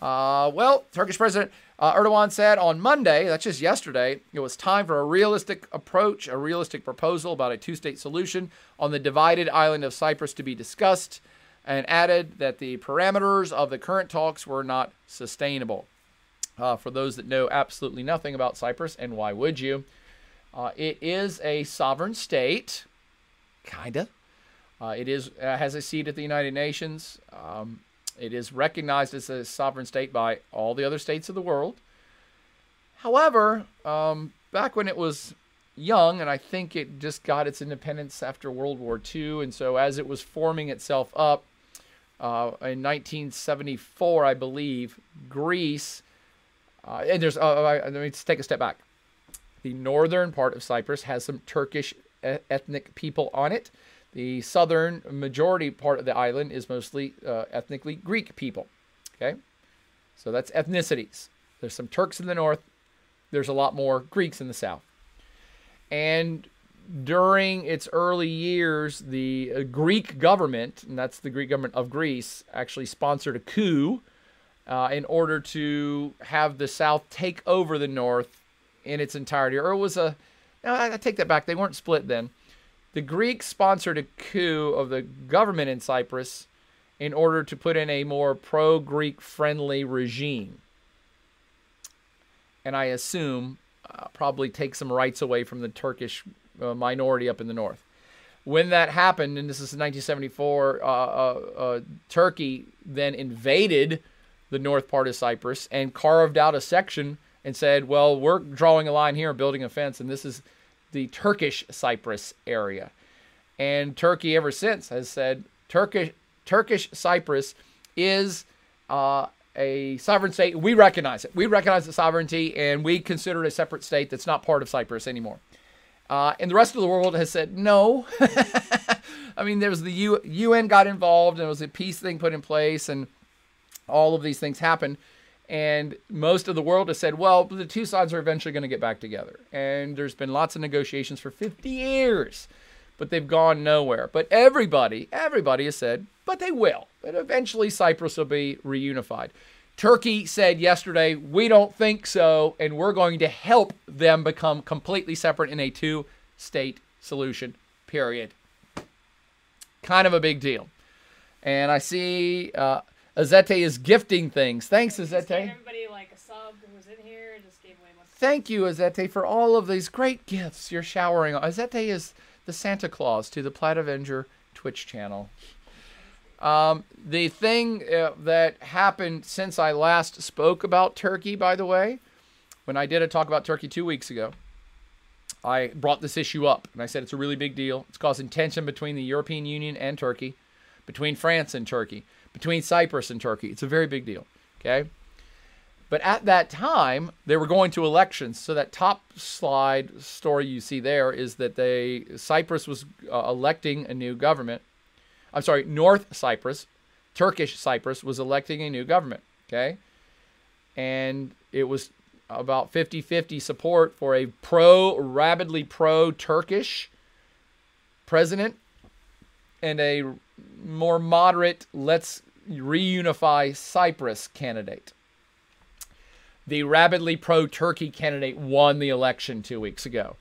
Uh, well, Turkish President uh, Erdogan said on Monday, that's just yesterday, it was time for a realistic approach, a realistic proposal about a two state solution on the divided island of Cyprus to be discussed, and added that the parameters of the current talks were not sustainable. Uh, for those that know absolutely nothing about Cyprus, and why would you? Uh, it is a sovereign state, kinda. Uh, it is uh, has a seat at the United Nations. Um, it is recognized as a sovereign state by all the other states of the world. However, um, back when it was young, and I think it just got its independence after World War II, and so as it was forming itself up uh, in 1974, I believe, Greece. Uh, and there's, uh, let me take a step back. The northern part of Cyprus has some Turkish ethnic people on it. The southern majority part of the island is mostly uh, ethnically Greek people. Okay, so that's ethnicities. There's some Turks in the north. There's a lot more Greeks in the south. And during its early years, the uh, Greek government, and that's the Greek government of Greece, actually sponsored a coup uh, in order to have the South take over the North in its entirety, or it was a. I take that back. They weren't split then. The Greeks sponsored a coup of the government in Cyprus in order to put in a more pro Greek friendly regime. And I assume uh, probably take some rights away from the Turkish uh, minority up in the north. When that happened, and this is 1974, uh, uh, uh, Turkey then invaded the north part of Cyprus and carved out a section and said, well, we're drawing a line here, and building a fence, and this is the Turkish Cyprus area. And Turkey, ever since, has said Turkish Turkish Cyprus is uh, a sovereign state. We recognize it. We recognize the sovereignty, and we consider it a separate state that's not part of Cyprus anymore. Uh, and the rest of the world has said no. I mean, there was the U- UN got involved, and it was a peace thing put in place, and all of these things happened. And most of the world has said, well, the two sides are eventually going to get back together. And there's been lots of negotiations for 50 years, but they've gone nowhere. But everybody, everybody has said, but they will. But eventually Cyprus will be reunified. Turkey said yesterday, we don't think so, and we're going to help them become completely separate in a two state solution, period. Kind of a big deal. And I see uh, Azete is gifting things. Thanks, Azete. Everybody like a sub who was in here just gave away. Thank you, Azete, for all of these great gifts you're showering on. Azete is the Santa Claus to the Plaid Avenger Twitch channel. Um, the thing uh, that happened since I last spoke about Turkey, by the way, when I did a talk about Turkey two weeks ago, I brought this issue up and I said it's a really big deal. It's causing tension between the European Union and Turkey, between France and Turkey between Cyprus and Turkey. It's a very big deal. Okay. But at that time, they were going to elections. So that top slide story you see there is that they Cyprus was uh, electing a new government. I'm sorry, North Cyprus, Turkish Cyprus was electing a new government. Okay. And it was about 50 50 support for a pro, rabidly pro Turkish president and a more moderate, let's reunify Cyprus candidate. The rabidly pro Turkey candidate won the election two weeks ago.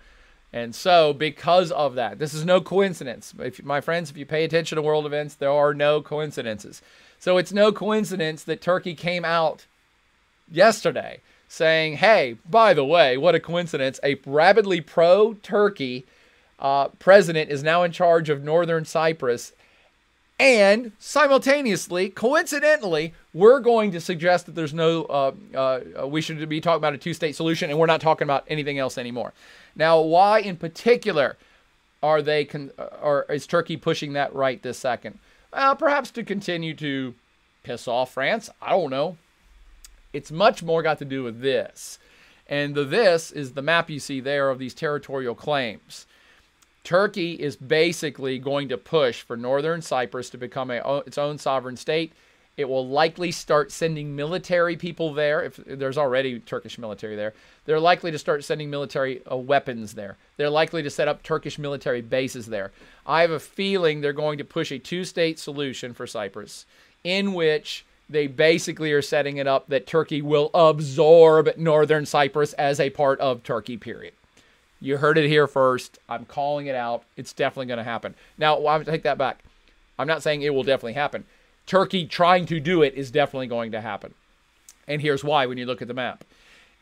And so, because of that, this is no coincidence. If, my friends, if you pay attention to world events, there are no coincidences. So, it's no coincidence that Turkey came out yesterday saying, hey, by the way, what a coincidence. A rabidly pro Turkey uh, president is now in charge of northern Cyprus and simultaneously, coincidentally, we're going to suggest that there's no, uh, uh, we should be talking about a two state solution and we're not talking about anything else anymore. Now, why in particular are they, con- uh, or is Turkey pushing that right this second? Well, perhaps to continue to piss off France. I don't know. It's much more got to do with this. And the this is the map you see there of these territorial claims. Turkey is basically going to push for northern Cyprus to become a, its own sovereign state. It will likely start sending military people there. If there's already Turkish military there, they're likely to start sending military uh, weapons there. They're likely to set up Turkish military bases there. I have a feeling they're going to push a two-state solution for Cyprus, in which they basically are setting it up that Turkey will absorb northern Cyprus as a part of Turkey. Period. You heard it here first. I'm calling it out. It's definitely going to happen. Now, I'm take that back. I'm not saying it will definitely happen. Turkey trying to do it is definitely going to happen. And here's why when you look at the map.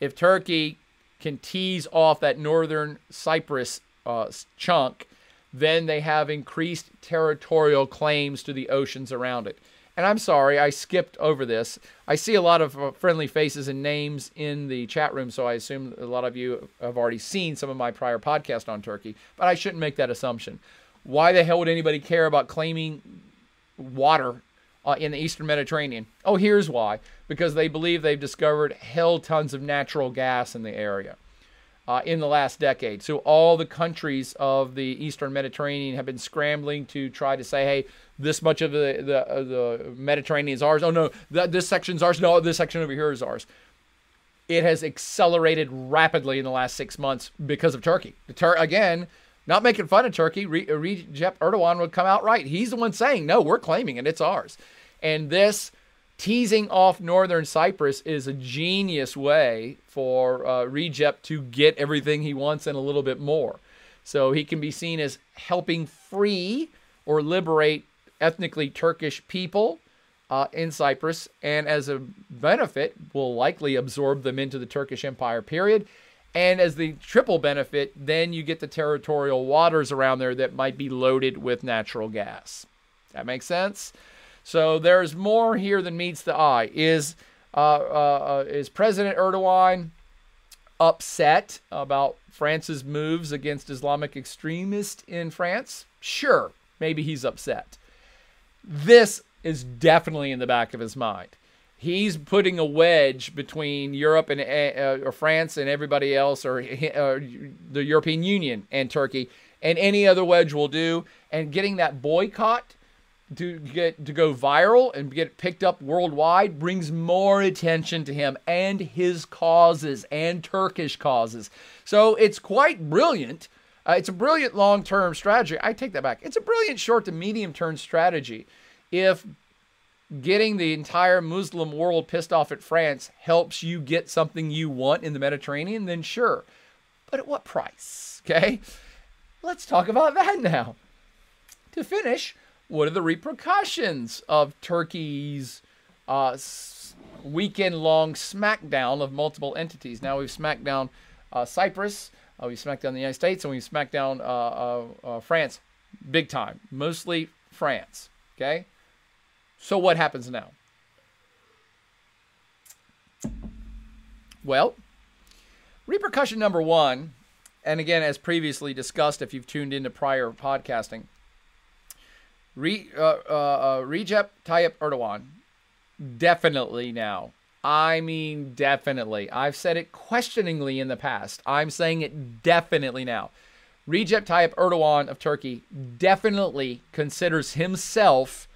If Turkey can tease off that northern Cyprus uh, chunk, then they have increased territorial claims to the oceans around it. And I'm sorry, I skipped over this. I see a lot of uh, friendly faces and names in the chat room, so I assume a lot of you have already seen some of my prior podcast on Turkey, but I shouldn't make that assumption. Why the hell would anybody care about claiming water uh, in the Eastern Mediterranean? Oh, here's why because they believe they've discovered hell tons of natural gas in the area uh, in the last decade. So all the countries of the Eastern Mediterranean have been scrambling to try to say, hey, this much of the the, uh, the Mediterranean is ours. Oh no, that this section's ours. No, this section over here is ours. It has accelerated rapidly in the last six months because of Turkey. Tur- again, not making fun of Turkey. Re- Recep Erdogan would come out right. He's the one saying, no, we're claiming it. It's ours. And this teasing off northern Cyprus is a genius way for uh, Recep to get everything he wants and a little bit more. So he can be seen as helping free or liberate ethnically Turkish people uh, in Cyprus, and as a benefit, will likely absorb them into the Turkish Empire. Period. And as the triple benefit, then you get the territorial waters around there that might be loaded with natural gas. That makes sense? So there's more here than meets the eye. Is uh, uh, uh, is President Erdogan upset about France's moves against Islamic extremists in France? Sure, maybe he's upset. This is definitely in the back of his mind. He's putting a wedge between Europe and uh, or France and everybody else, or, or the European Union and Turkey, and any other wedge will do. And getting that boycott to get to go viral and get picked up worldwide brings more attention to him and his causes and Turkish causes. So it's quite brilliant. Uh, it's a brilliant long-term strategy. I take that back. It's a brilliant short to medium-term strategy. If getting the entire Muslim world pissed off at France helps you get something you want in the Mediterranean, then sure. But at what price? Okay? Let's talk about that now. To finish, what are the repercussions of Turkey's uh, weekend long smackdown of multiple entities? Now we've smacked down uh, Cyprus, uh, we've smacked down the United States, and we've smacked down uh, uh, uh, France big time, mostly France. Okay? So what happens now? Well, repercussion number one, and again, as previously discussed, if you've tuned into prior podcasting, Re, uh, uh, uh, Recep Tayyip Erdogan, definitely now. I mean, definitely. I've said it questioningly in the past. I'm saying it definitely now. Recep Tayyip Erdogan of Turkey definitely considers himself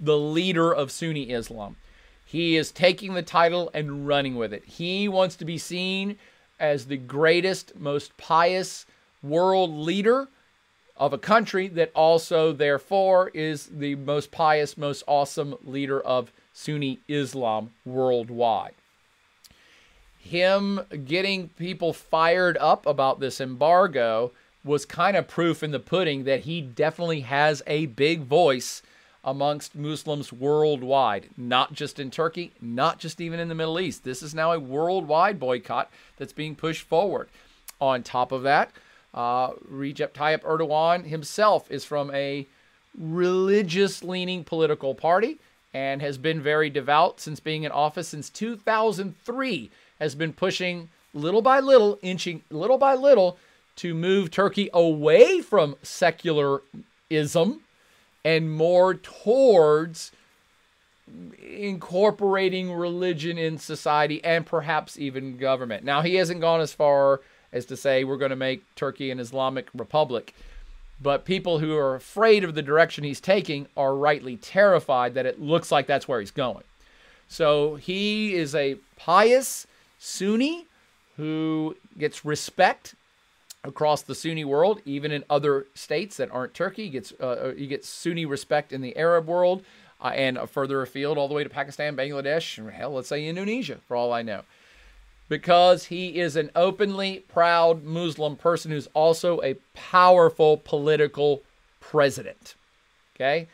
the leader of Sunni Islam. He is taking the title and running with it. He wants to be seen as the greatest, most pious world leader of a country that also, therefore, is the most pious, most awesome leader of Sunni Islam worldwide. Him getting people fired up about this embargo was kind of proof in the pudding that he definitely has a big voice amongst Muslims worldwide, not just in Turkey, not just even in the Middle East. This is now a worldwide boycott that's being pushed forward. On top of that, uh, Recep Tayyip Erdogan himself is from a religious leaning political party and has been very devout since being in office since 2003 has been pushing little by little inching little by little to move Turkey away from secularism and more towards incorporating religion in society and perhaps even government. Now he hasn't gone as far as to say we're going to make Turkey an Islamic republic. But people who are afraid of the direction he's taking are rightly terrified that it looks like that's where he's going. So he is a pious Sunni who gets respect across the Sunni world, even in other states that aren't Turkey. He gets uh, uh he gets Sunni respect in the Arab world uh, and further afield, all the way to Pakistan, Bangladesh, and hell, let's say Indonesia, for all I know because he is an openly proud Muslim person who's also a powerful political president. Okay?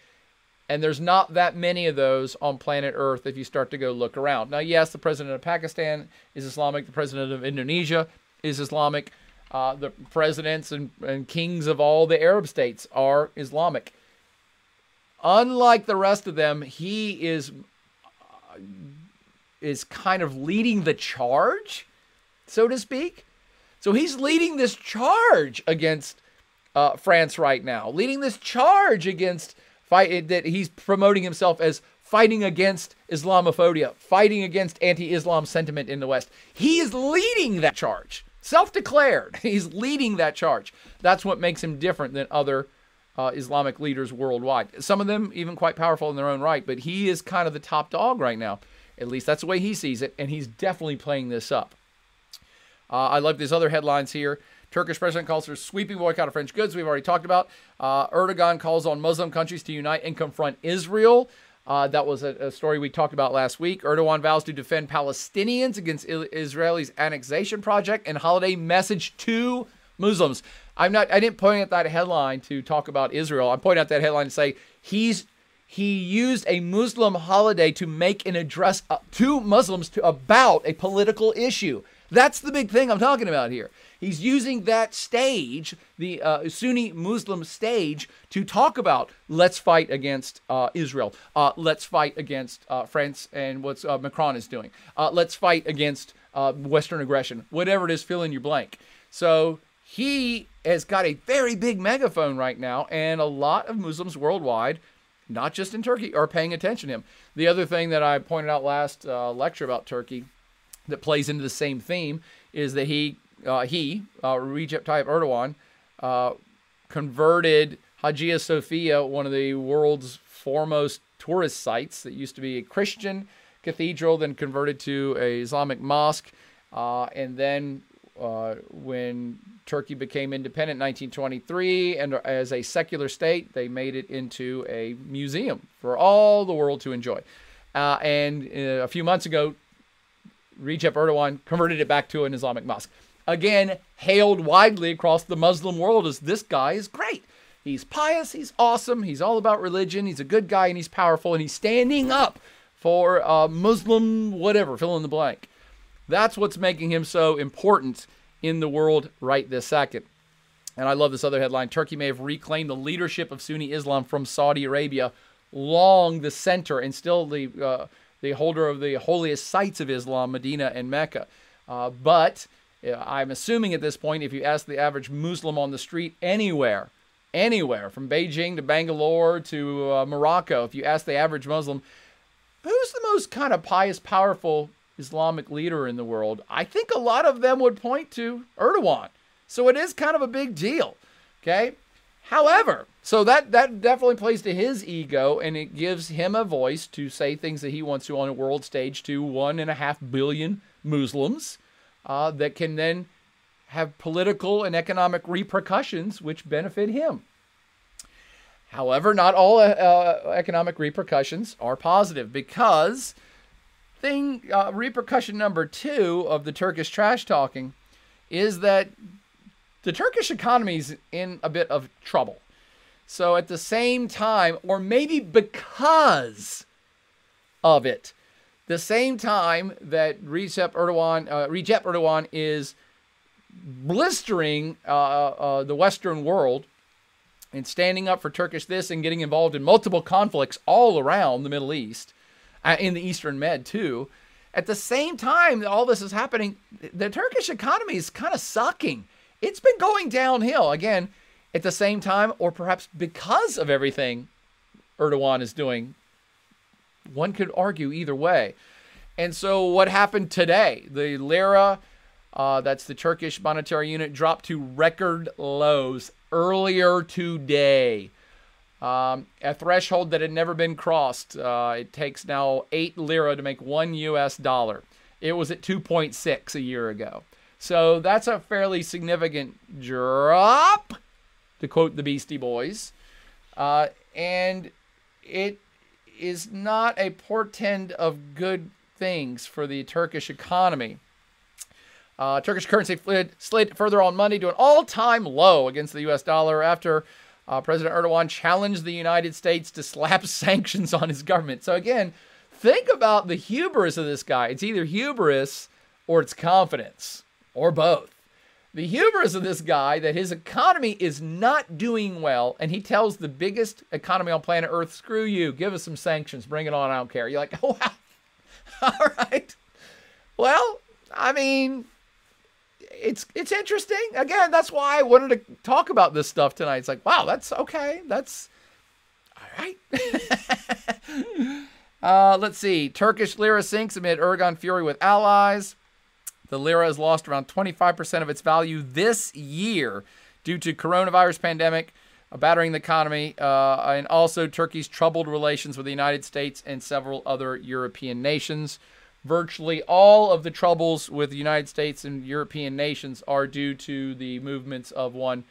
And there's not that many of those on planet Earth if you start to go look around. Now, yes, the president of Pakistan is Islamic, the president of Indonesia is Islamic, uh, the presidents and, and kings of all the Arab states are Islamic. Unlike the rest of them, he is is kind of leading the charge, so to speak. So he's leading this charge against uh, France right now, leading this charge against fight that he's promoting himself as fighting against Islamophobia, fighting against anti-Islam sentiment in the West. He is leading that charge, self-declared. He's leading that charge. That's what makes him different than other uh, Islamic leaders worldwide. Some of them even quite powerful in their own right, but he is kind of the top dog right now. At least that's the way he sees it, and he's definitely playing this up. Uh, I love these other headlines here. Turkish president calls for sweeping boycott of French goods. We've already talked about. Uh, Erdogan calls on Muslim countries to unite and confront Israel. Uh, that was a, a, story we talked about last week. Erdogan vows to defend Palestinians against Israelis' annexation project and holiday message to Muslims. I'm not. I didn't point at that headline to talk about Israel. I'm pointing out that headline to say he's he used a Muslim holiday to make an address uh, to Muslims to, about a political issue. That's the big thing I'm talking about here. He's using that stage, the uh, Sunni Muslim stage, to talk about let's fight against uh, Israel. Uh, let's fight against uh, France and what uh, Macron is doing. Let's fight against Western aggression. Whatever it is, fill in your blank. So he has got a very big megaphone right now, and a lot of Muslims worldwide, not just in Turkey, are paying attention to him. The other thing that I pointed out last lecture about Turkey that plays into the same theme is that he uh, he, uh, Recep Tayyip Erdogan, uh, converted Hagia Sophia, one of the world's foremost tourist sites that used to be a Christian cathedral, then converted to a Islamic mosque. Uh, and then uh, when Turkey became independent in 1923 and as a secular state, they made it into a museum for all the world to enjoy. Uh, and uh, a few months ago, Recep Erdogan converted it back to an Islamic mosque again hailed widely across the Muslim world as this guy is great. He's pious, he's awesome, he's all about religion, he's a good guy, and he's powerful, and he's standing up for uh, Muslim whatever, fill in the blank. That's what's making him so important in the world right this second. And I love this other headline Turkey may have reclaimed the leadership of Sunni Islam from Saudi Arabia, long the center and still the, uh, the holder of the holiest sites of Islam, Medina and Mecca. Uh, but I'm assuming at this point, if you ask the average Muslim on the street anywhere, anywhere from Beijing to Bangalore to uh, Morocco, if you ask the average Muslim, who's the most kind of pious, powerful Islamic leader in the world, I think a lot of them would point to Erdogan. So it is kind of a big deal. Okay. However, so that that definitely plays to his ego, and it gives him a voice to say things that he wants to on a world stage to one and a half billion Muslims uh, that can then have political and economic repercussions which benefit him. However, not all uh, economic repercussions are positive because thing uh, repercussion number two of the Turkish trash talking is that the Turkish economy is in a bit of trouble. So at the same time, or maybe because of it, the same time that Recep Erdogan, uh, Recep Erdogan is blistering uh, uh, the Western world and standing up for Turkish this and getting involved in multiple conflicts all around the Middle East, in the Eastern Med too. At the same time all this is happening, the Turkish economy is kind of sucking. It's been going downhill again. At the same time, or perhaps because of everything Erdogan is doing one could argue either way. And so, what happened today? The lira, uh, that's the Turkish monetary unit, dropped to record lows earlier today. Um, a threshold that had never been crossed. Uh, it takes now eight lira to make one US dollar. It was at 2.6 a year ago. So that's a fairly significant drop, to quote the Beastie Boys. Uh, and it is not a portend of good things for the Turkish economy. Uh, Turkish currency slid, slid, further on Monday to an all time low against the US dollar after uh, President Erdogan challenged the United States to slap sanctions on his government. So, again, think about the hubris of this guy. It's either hubris or it's confidence, or both the hubris of this guy that his economy is not doing well, and he tells the biggest economy on planet Earth, "Screw you! Give us some sanctions. Bring it on. I don't care." You're like, "Oh wow, all right." Well, I mean, it's it's interesting. Again, that's why I wanted to talk about this stuff tonight. It's like, wow, that's okay. That's all right. uh, let's see. Turkish lira sinks amid Erdogan fury with allies. The lira has lost around 25% of its value this year due to coronavirus pandemic uh, battering the economy uh, and also Turkey's troubled relations with the United States and several other European nations. Virtually all of the troubles with the United States and European nations are due to the movements of one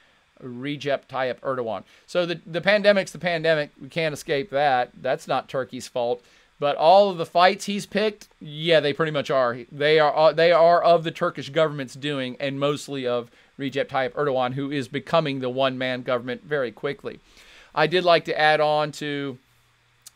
Recep Tayyip Erdogan. So the, the pandemic's the pandemic. We can't escape that. That's not Turkey's fault. But all of the fights he's picked, yeah, they pretty much are. They are uh, they are of the Turkish government's doing, and mostly of Recep Tayyip Erdogan, who is becoming the one-man government very quickly. I did like to add on to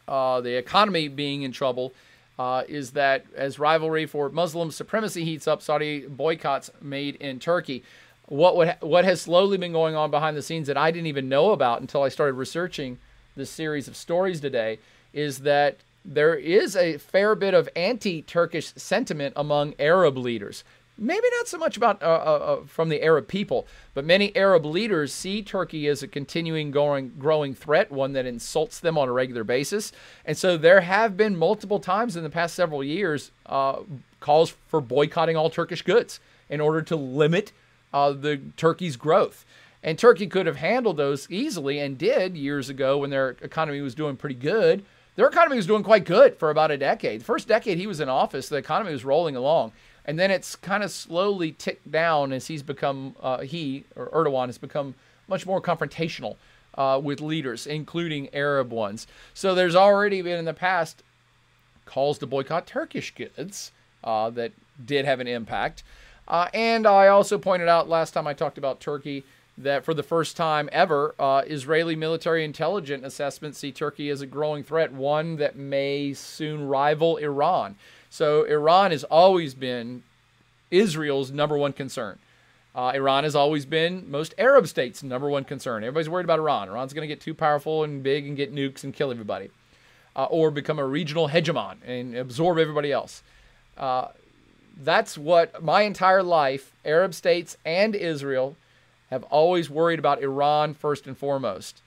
uh, the economy being in trouble. Uh, is that as rivalry for Muslim supremacy heats up, Saudi boycotts made in Turkey. What would, what has slowly been going on behind the scenes that I didn't even know about until I started researching this series of stories today is that there is a fair bit of anti-Turkish sentiment among Arab leaders. Maybe not so much about uh, uh, uh, from the Arab people, but many Arab leaders see Turkey as a continuing growing, growing threat, one that insults them on a regular basis. And so there have been multiple times in the past several years uh, calls for boycotting all Turkish goods in order to limit uh, the Turkey's growth. And Turkey could have handled those easily and did years ago when their economy was doing pretty good. Their economy was doing quite good for about a decade. The first decade he was in office, the economy was rolling along. And then it's kind of slowly ticked down as he's become, uh, he, or Erdogan, has become much more confrontational uh, with leaders, including Arab ones. So there's already been in the past calls to boycott Turkish goods uh, that did have an impact. Uh, and I also pointed out last time I talked about Turkey that for the first time ever, uh, Israeli military intelligence assessments see Turkey as a growing threat, one that may soon rival Iran. So Iran has always been Israel's number one concern. Uh, Iran has always been most Arab states' number one concern. Everybody's worried about Iran. Iran's going to get too powerful and big and get nukes and kill everybody, uh, or become a regional hegemon and absorb everybody else. Uh, that's what my entire life, Arab states and Israel, have always worried about Iran first and foremost.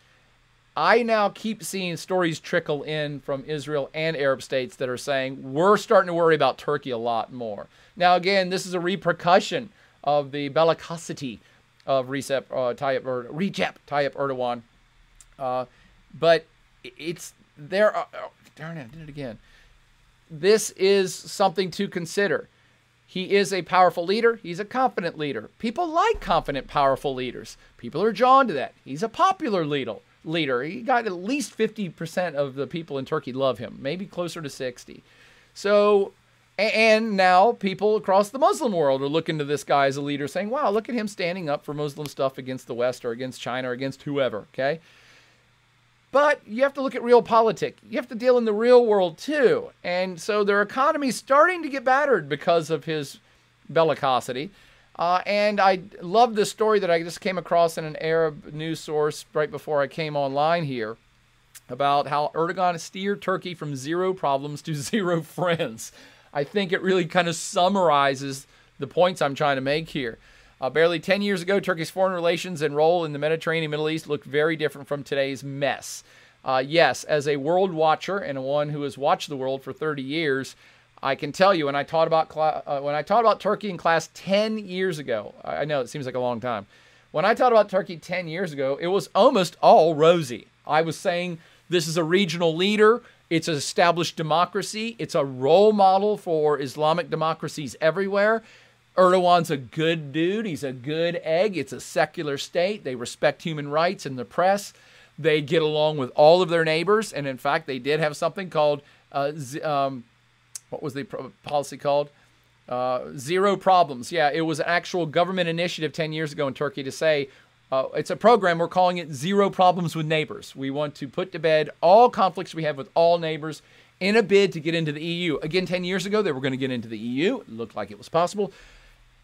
I now keep seeing stories trickle in from Israel and Arab states that are saying we're starting to worry about Turkey a lot more. Now, again, this is a repercussion of the bellicosity of Recep uh, Tayyip, or Recep Tayyip Erdogan. Uh, but it's there. Oh, darn it, I did it again. This is something to consider. He is a powerful leader. He's a confident leader. People like confident, powerful leaders. People are drawn to that. He's a popular leader. Leader. He got at least 50% of the people in Turkey love him, maybe closer to 60. So, and now people across the Muslim world are looking to this guy as a leader, saying, "Wow, look at him standing up for Muslim stuff against the West or against China or against whoever." Okay. But you have to look at real politics. You have to deal in the real world too. And so their economy is starting to get battered because of his bellicosity. Uh, and I love this story that I just came across in an Arab news source right before I came online here about how Erdogan steered Turkey from zero problems to zero friends. I think it really kind of summarizes the points I'm trying to make here. Uh, barely 10 years ago, Turkey's foreign relations and role in the Mediterranean Middle East looked very different from today's mess. Uh, yes, as a world watcher and one who has watched the world for 30 years, I can tell you when I taught about cl- uh, when I taught about Turkey in class 10 years ago. I know it seems like a long time. When I taught about Turkey 10 years ago, it was almost all rosy. I was saying this is a regional leader. It's an established democracy. It's a role model for Islamic democracies everywhere. Erdogan's a good dude. He's a good egg. It's a secular state. They respect human rights and the press. They get along with all of their neighbors. And in fact, they did have something called, uh, um, what was the policy called? Uh, zero problems. Yeah, it was an actual government initiative 10 years ago in Turkey to say uh, it's a program. We're calling it Zero Problems with Neighbors. We want to put to bed all conflicts we have with all neighbors in a bid to get into the EU. Again, 10 years ago, they were going to get into the EU. It looked like it was possible.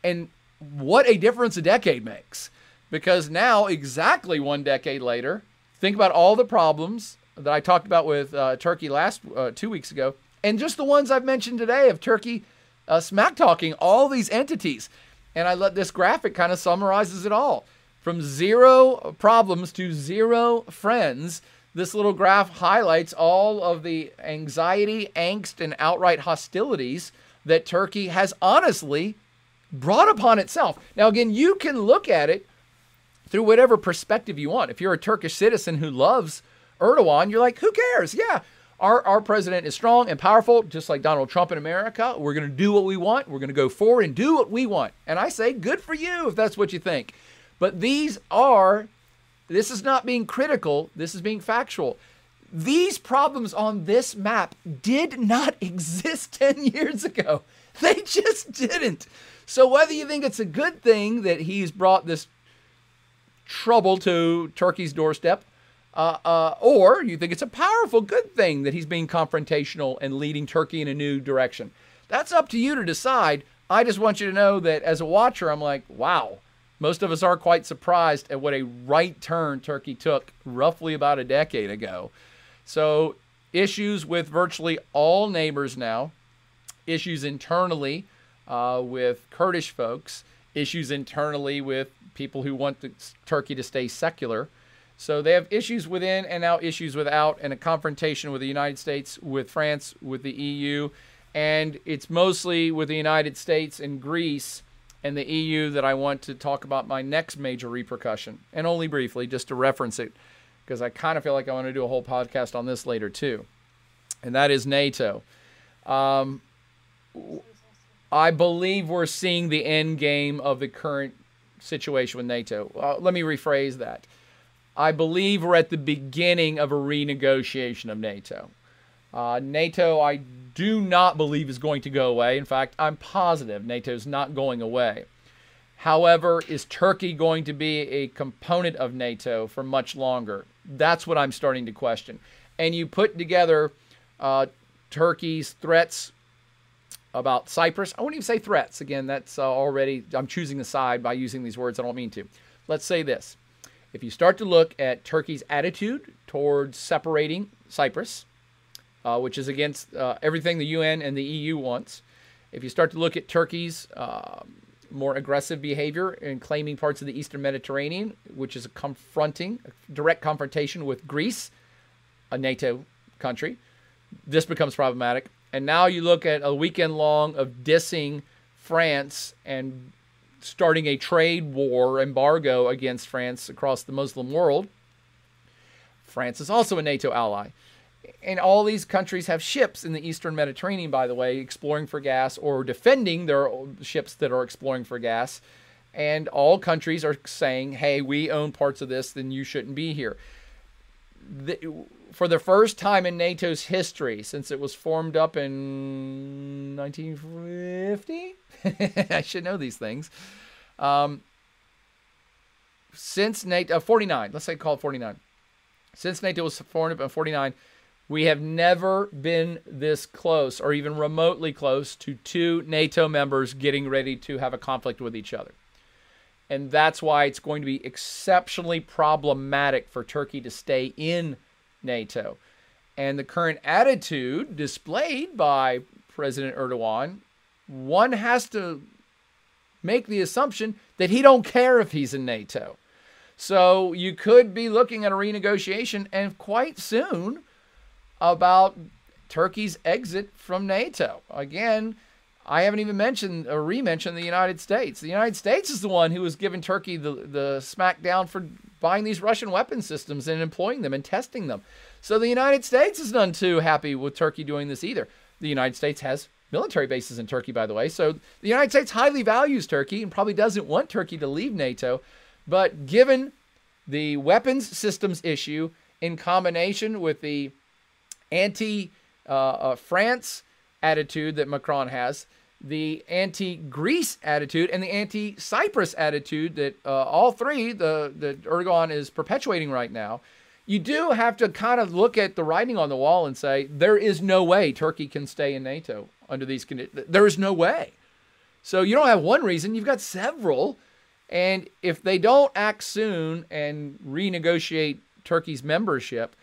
And what a difference a decade makes. Because now, exactly one decade later, think about all the problems that I talked about with uh, Turkey last uh, two weeks ago, and just the ones I've mentioned today of Turkey uh, smack talking all these entities. And I let this graphic kind of summarizes it all. From zero problems to zero friends, this little graph highlights all of the anxiety, angst, and outright hostilities that Turkey has honestly brought upon itself. Now, again, you can look at it through whatever perspective you want. If you're a Turkish citizen who loves Erdogan, you're like, who cares? Yeah, our, our president is strong and powerful, just like Donald Trump in America. We're going to do what we want. We're going to go forward and do what we want. And I say, good for you if that's what you think. But these are, this is not being critical, this is being factual. These problems on this map did not exist 10 years ago. They just didn't. So whether you think it's a good thing that he's brought this trouble to Turkey's doorstep, Uh, uh, or you think it's a powerful, good thing that he's being confrontational and leading Turkey in a new direction. That's up to you to decide. I just want you to know that as a watcher, I'm like, wow, most of us are quite surprised at what a right turn Turkey took roughly about a decade ago. So, issues with virtually all neighbors now, issues internally uh, with Kurdish folks, issues internally with people who want the, Turkey to stay secular. So they have issues within and now issues without, and a confrontation with the United States, with France, with the EU. And it's mostly with the United States and Greece and the EU that I want to talk about my next major repercussion, and only briefly, just to reference it, because I kind of feel like I want to do a whole podcast on this later too. And that is NATO. Um, I believe we're seeing the end game of the current situation with NATO. Uh, let me rephrase that. I believe we're at the beginning of a renegotiation of NATO. Uh, NATO, I do not believe is going to go away. In fact, I'm positive NATO is not going away. However, is Turkey going to be a component of NATO for much longer? That's what I'm starting to question. And you put together uh, Turkey's threats about Cyprus. I won't even say threats. Again, that's uh, already, I'm choosing the side by using these words. I don't mean to. Let's say this. If you start to look at Turkey's attitude towards separating Cyprus, uh, which is against uh, everything the UN and the EU wants, if you start to look at Turkey's uh, more aggressive behavior in claiming parts of the Eastern Mediterranean, which is a confronting, a direct confrontation with Greece, a NATO country, this becomes problematic. And now you look at a weekend long of dissing France and starting a trade war embargo against France across the Muslim world. France is also a NATO ally. And all these countries have ships in the Eastern Mediterranean, by the way, exploring for gas or defending their ships that are exploring for gas. And all countries are saying, hey, we own parts of this, then you shouldn't be here. The, for the first time in NATO's history since it was formed up in 1950. I should know these things. Um, since NATO, uh, 49, let's say call it 49. Since NATO was formed up in 49, we have never been this close or even remotely close to two NATO members getting ready to have a conflict with each other. And that's why it's going to be exceptionally problematic for Turkey to stay in NATO. And the current attitude displayed by President Erdogan, one has to make the assumption that he don't care if he's in NATO. So you could be looking at a renegotiation and quite soon about Turkey's exit from NATO. Again, I haven't even mentioned or re-mentioned the United States. The United States is the one who was giving Turkey the, the smackdown for buying these Russian weapon systems and employing them and testing them. So the United States is none too happy with Turkey doing this either. The United States has military bases in Turkey, by the way. So the United States highly values Turkey and probably doesn't want Turkey to leave NATO. But given the weapons systems issue in combination with the anti uh, uh, France attitude that Macron has, the anti-Greece attitude and the anti-Cyprus attitude that uh, all three the that Erdogan is perpetuating right now, you do have to kind of look at the writing on the wall and say there is no way Turkey can stay in NATO under these conditions. There is no way. So you don't have one reason; you've got several. And if they don't act soon and renegotiate Turkey's membership,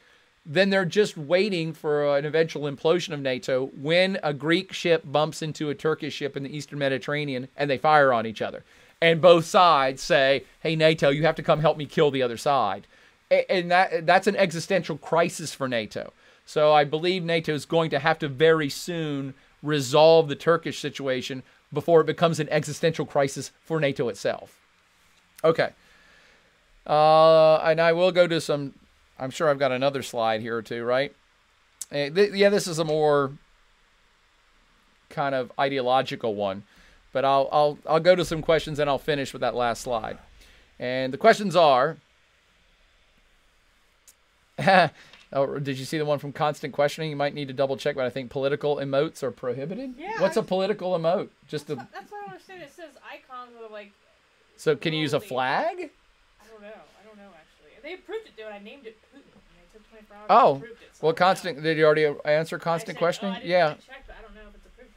then they're just waiting for an eventual implosion of NATO when a Greek ship bumps into a Turkish ship in the Eastern Mediterranean and they fire on each other. And both sides say, hey, NATO, you have to come help me kill the other side. And that, that's an existential crisis for NATO. So I believe NATO is going to have to very soon resolve the Turkish situation before it becomes an existential crisis for NATO itself. Okay. Uh, and I will go to some I'm sure I've got another slide here or two, right? Eh, yeah, this is a more kind of ideological one, but I'll I'll I'll go to some questions and I'll finish with that last slide. And the questions are. oh, did you see the one from constant questioning? You might need to double check, but I think political emotes are prohibited. Yeah. What's a political emote? Just that's a. What, that's what I don't understand. It says icons are like. So can you use a flag? I don't know. I don't know actually. They approved it, dude. I named it poop. 24 hours. Oh, approved it, so well, constant. Did you already answer constant questioning? Oh, I didn't yeah, check, but I don't know if it's approved.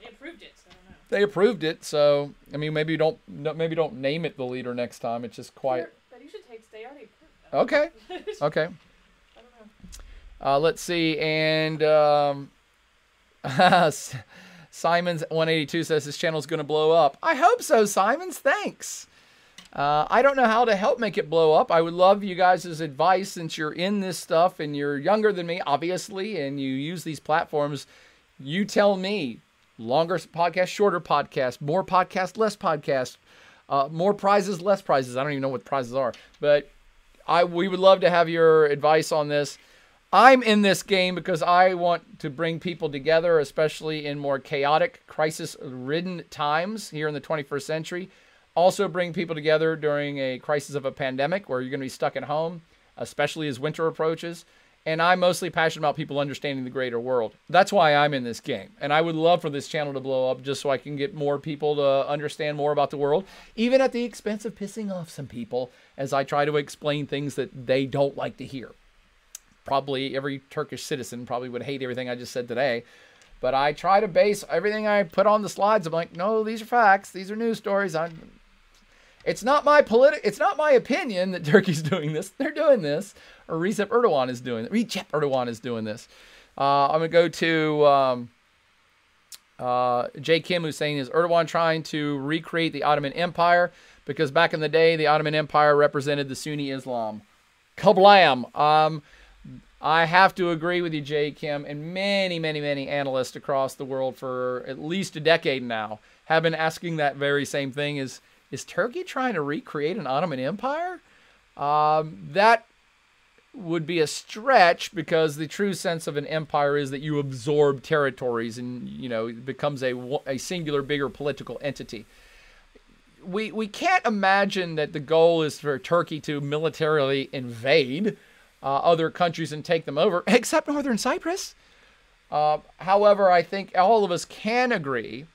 They approved it, so I don't know. they approved it. So I mean, maybe you don't maybe don't name it the leader next time. It's just quiet. They're- But you should take. They already approved that. Okay. I Okay. don't know. Uh, let's see. And um, Simons 182 says his channel's going to blow up. I hope so, Simons. Thanks. Uh, I don't know how to help make it blow up. I would love you guys' advice since you're in this stuff and you're younger than me, obviously, and you use these platforms. You tell me longer podcast, shorter podcast, more podcast, less podcast, uh, more prizes, less prizes. I don't even know what prizes are, but I we would love to have your advice on this. I'm in this game because I want to bring people together, especially in more chaotic, crisis ridden times here in the 21st century. Also, bring people together during a crisis of a pandemic where you're going to be stuck at home, especially as winter approaches. And I'm mostly passionate about people understanding the greater world. That's why I'm in this game. And I would love for this channel to blow up just so I can get more people to understand more about the world, even at the expense of pissing off some people as I try to explain things that they don't like to hear probably every Turkish citizen probably would hate everything I just said today. But I try to base everything I put on the slides. I'm like, no, these are facts. These are news stories. I'm. It's not my politi- It's not my opinion that Turkey's doing this. They're doing this, or Recep Erdogan is doing. Recep Erdogan is doing this. Uh, I'm gonna go to um, uh, Jay Kim, who's saying is Erdogan trying to recreate the Ottoman Empire because back in the day the Ottoman Empire represented the Sunni Islam. Kablam. Um, I have to agree with you, Jay Kim, and many, many, many analysts across the world for at least a decade now have been asking that very same thing: is is Turkey trying to recreate an Ottoman Empire? Um, that would be a stretch because the true sense of an empire is that you absorb territories and you know it becomes a a singular bigger political entity. We we can't imagine that the goal is for Turkey to militarily invade uh, other countries and take them over, except northern Cyprus. Uh, however, I think all of us can agree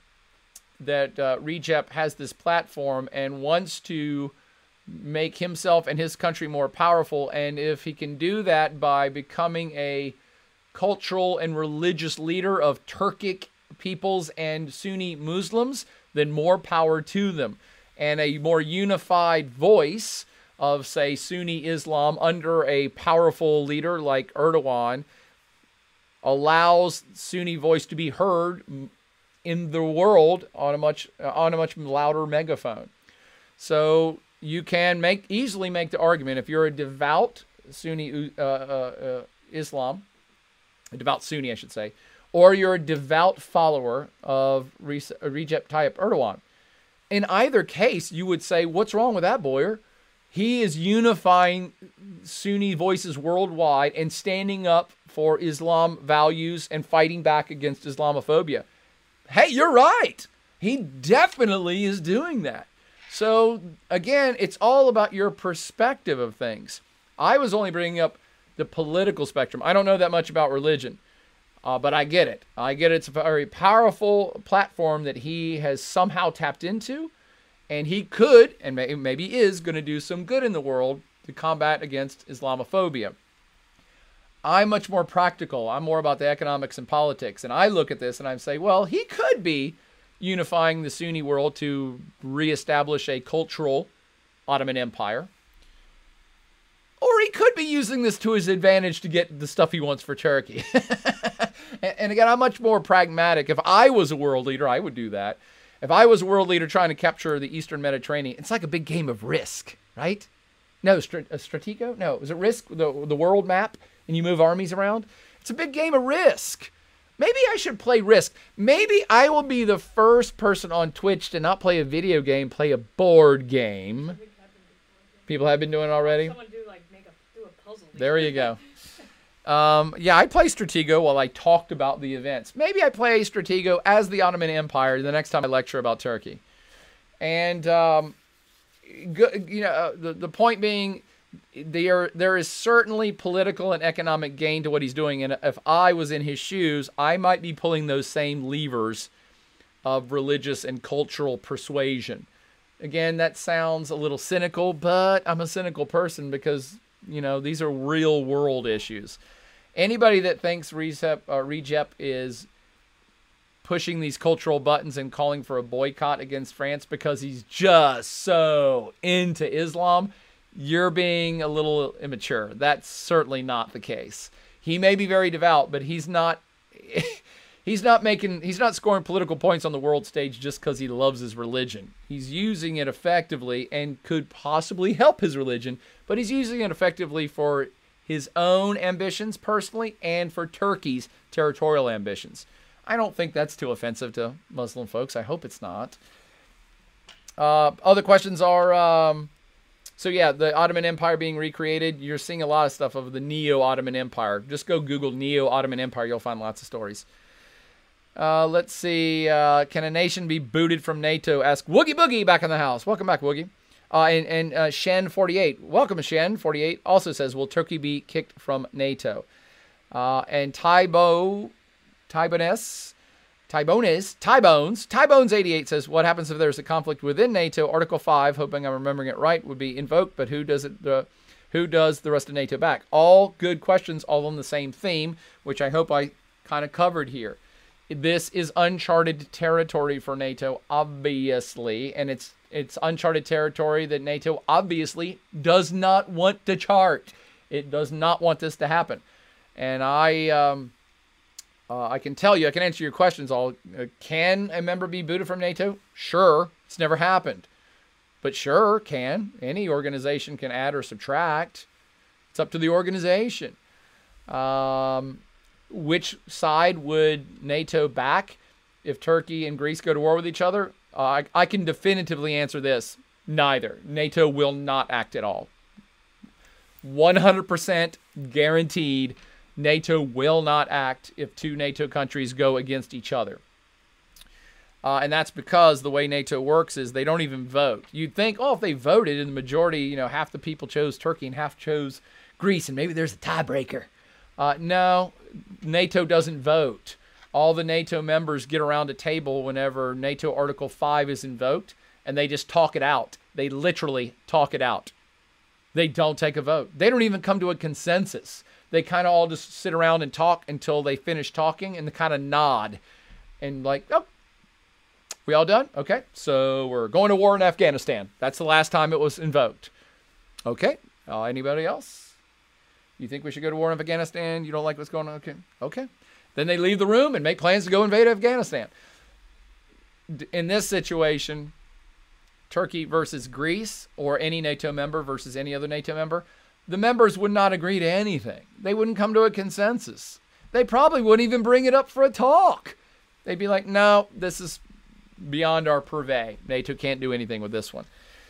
that uh, Recep has this platform and wants to make himself and his country more powerful. And if he can do that by becoming a cultural and religious leader of Turkic peoples and Sunni Muslims, then more power to them. And a more unified voice of, say, Sunni Islam under a powerful leader like Erdogan allows Sunni voice to be heard in the world on a much on a much louder megaphone. So you can make easily make the argument if you're a devout Sunni uh, uh, uh, Islam, a devout Sunni, I should say, or you're a devout follower of Recep Tayyip Erdogan. In either case, you would say, "What's wrong with that, Boyer?" He is unifying Sunni voices worldwide and standing up for Islam values and fighting back against Islamophobia. Hey, you're right. He definitely is doing that. So, again, it's all about your perspective of things. I was only bringing up the political spectrum. I don't know that much about religion, uh, but I get it. I get it. It's a very powerful platform that he has somehow tapped into, and he could, and may, maybe is, going to do some good in the world to combat against Islamophobia. I'm much more practical. I'm more about the economics and politics. And I look at this and I say, well, he could be unifying the Sunni world to reestablish a cultural Ottoman Empire. Or he could be using this to his advantage to get the stuff he wants for Turkey. and again, I'm much more pragmatic. If I was a world leader, I would do that. If I was a world leader trying to capture the Eastern Mediterranean, it's like a big game of risk, right? No, uh, Stratego? No, is it Risk, the, the world map, and you move armies around? It's a big game of Risk. Maybe I should play Risk. Maybe I will be the first person on Twitch to not play a video game, play a board game. People have been doing it already. Do like a do a puzzle. There you go. Um, yeah, I play Stratego while I talked about the events. Maybe I play Stratego as the Ottoman Empire the next time I lecture about Turkey. And um, you know, uh, the the point being, there there is certainly political and economic gain to what he's doing. And if I was in his shoes, I might be pulling those same levers of religious and cultural persuasion. Again, that sounds a little cynical, but I'm a cynical person because You know, these are real world issues. Anybody that thinks Recep, uh, Recep is pushing these cultural buttons and calling for a boycott against France because he's just so into Islam, you're being a little immature. That's certainly not the case. He may be very devout, but he's not he's not making he's not scoring political points on the world stage just because he loves his religion he's using it effectively and could possibly help his religion but he's using it effectively for his own ambitions personally and for turkey's territorial ambitions i don't think that's too offensive to muslim folks i hope it's not uh, other questions are um, so yeah the ottoman empire being recreated you're seeing a lot of stuff of the neo-ottoman empire just go google neo-ottoman empire you'll find lots of stories uh, let's see. Uh, can a nation be booted from NATO? Ask Woogie Boogie back in the house. Welcome back, Woogie. Uh, and and uh, Shen48, welcome Shen48, also says, will Turkey be kicked from NATO? Uh, and Tybo, Tybones, Tybones, Tybones, Tybones88 says, what happens if there's a conflict within NATO? Article 5, hoping I'm remembering it right, would be invoked, but who does it? Uh, who does the rest of NATO back? All good questions, all on the same theme, which I hope I kind of covered here this is uncharted territory for NATO, obviously, and it's it's uncharted territory that NATO obviously does not want to chart. It does not want this to happen, and I um, uh, I can tell you, I can answer your questions. All uh, can a member be booted from NATO? Sure, it's never happened, but sure can any organization can add or subtract. It's up to the organization. Um, which side would NATO back if Turkey and Greece go to war with each other? Uh, I, I can definitively answer this neither. NATO will not act at all. 100% guaranteed NATO will not act if two NATO countries go against each other. Uh, and that's because the way NATO works is they don't even vote. You'd think, oh, if they voted and the majority, you know, half the people chose Turkey and half chose Greece, and maybe there's a tiebreaker. Uh, no, NATO doesn't vote. All the NATO members get around a table whenever NATO Article 5 is invoked, and they just talk it out. They literally talk it out. They don't take a vote. They don't even come to a consensus. They kind of all just sit around and talk until they finish talking and they kind of nod and, like, oh, we all done? Okay, so we're going to war in Afghanistan. That's the last time it was invoked. Okay, uh, anybody else? You think we should go to war in Afghanistan? You don't like what's going on? Okay. Okay. Then they leave the room and make plans to go invade Afghanistan. In this situation, Turkey versus Greece or any NATO member versus any other NATO member, the members would not agree to anything. They wouldn't come to a consensus. They probably wouldn't even bring it up for a talk. They'd be like, no, this is beyond our purvey. NATO can't do anything with this one.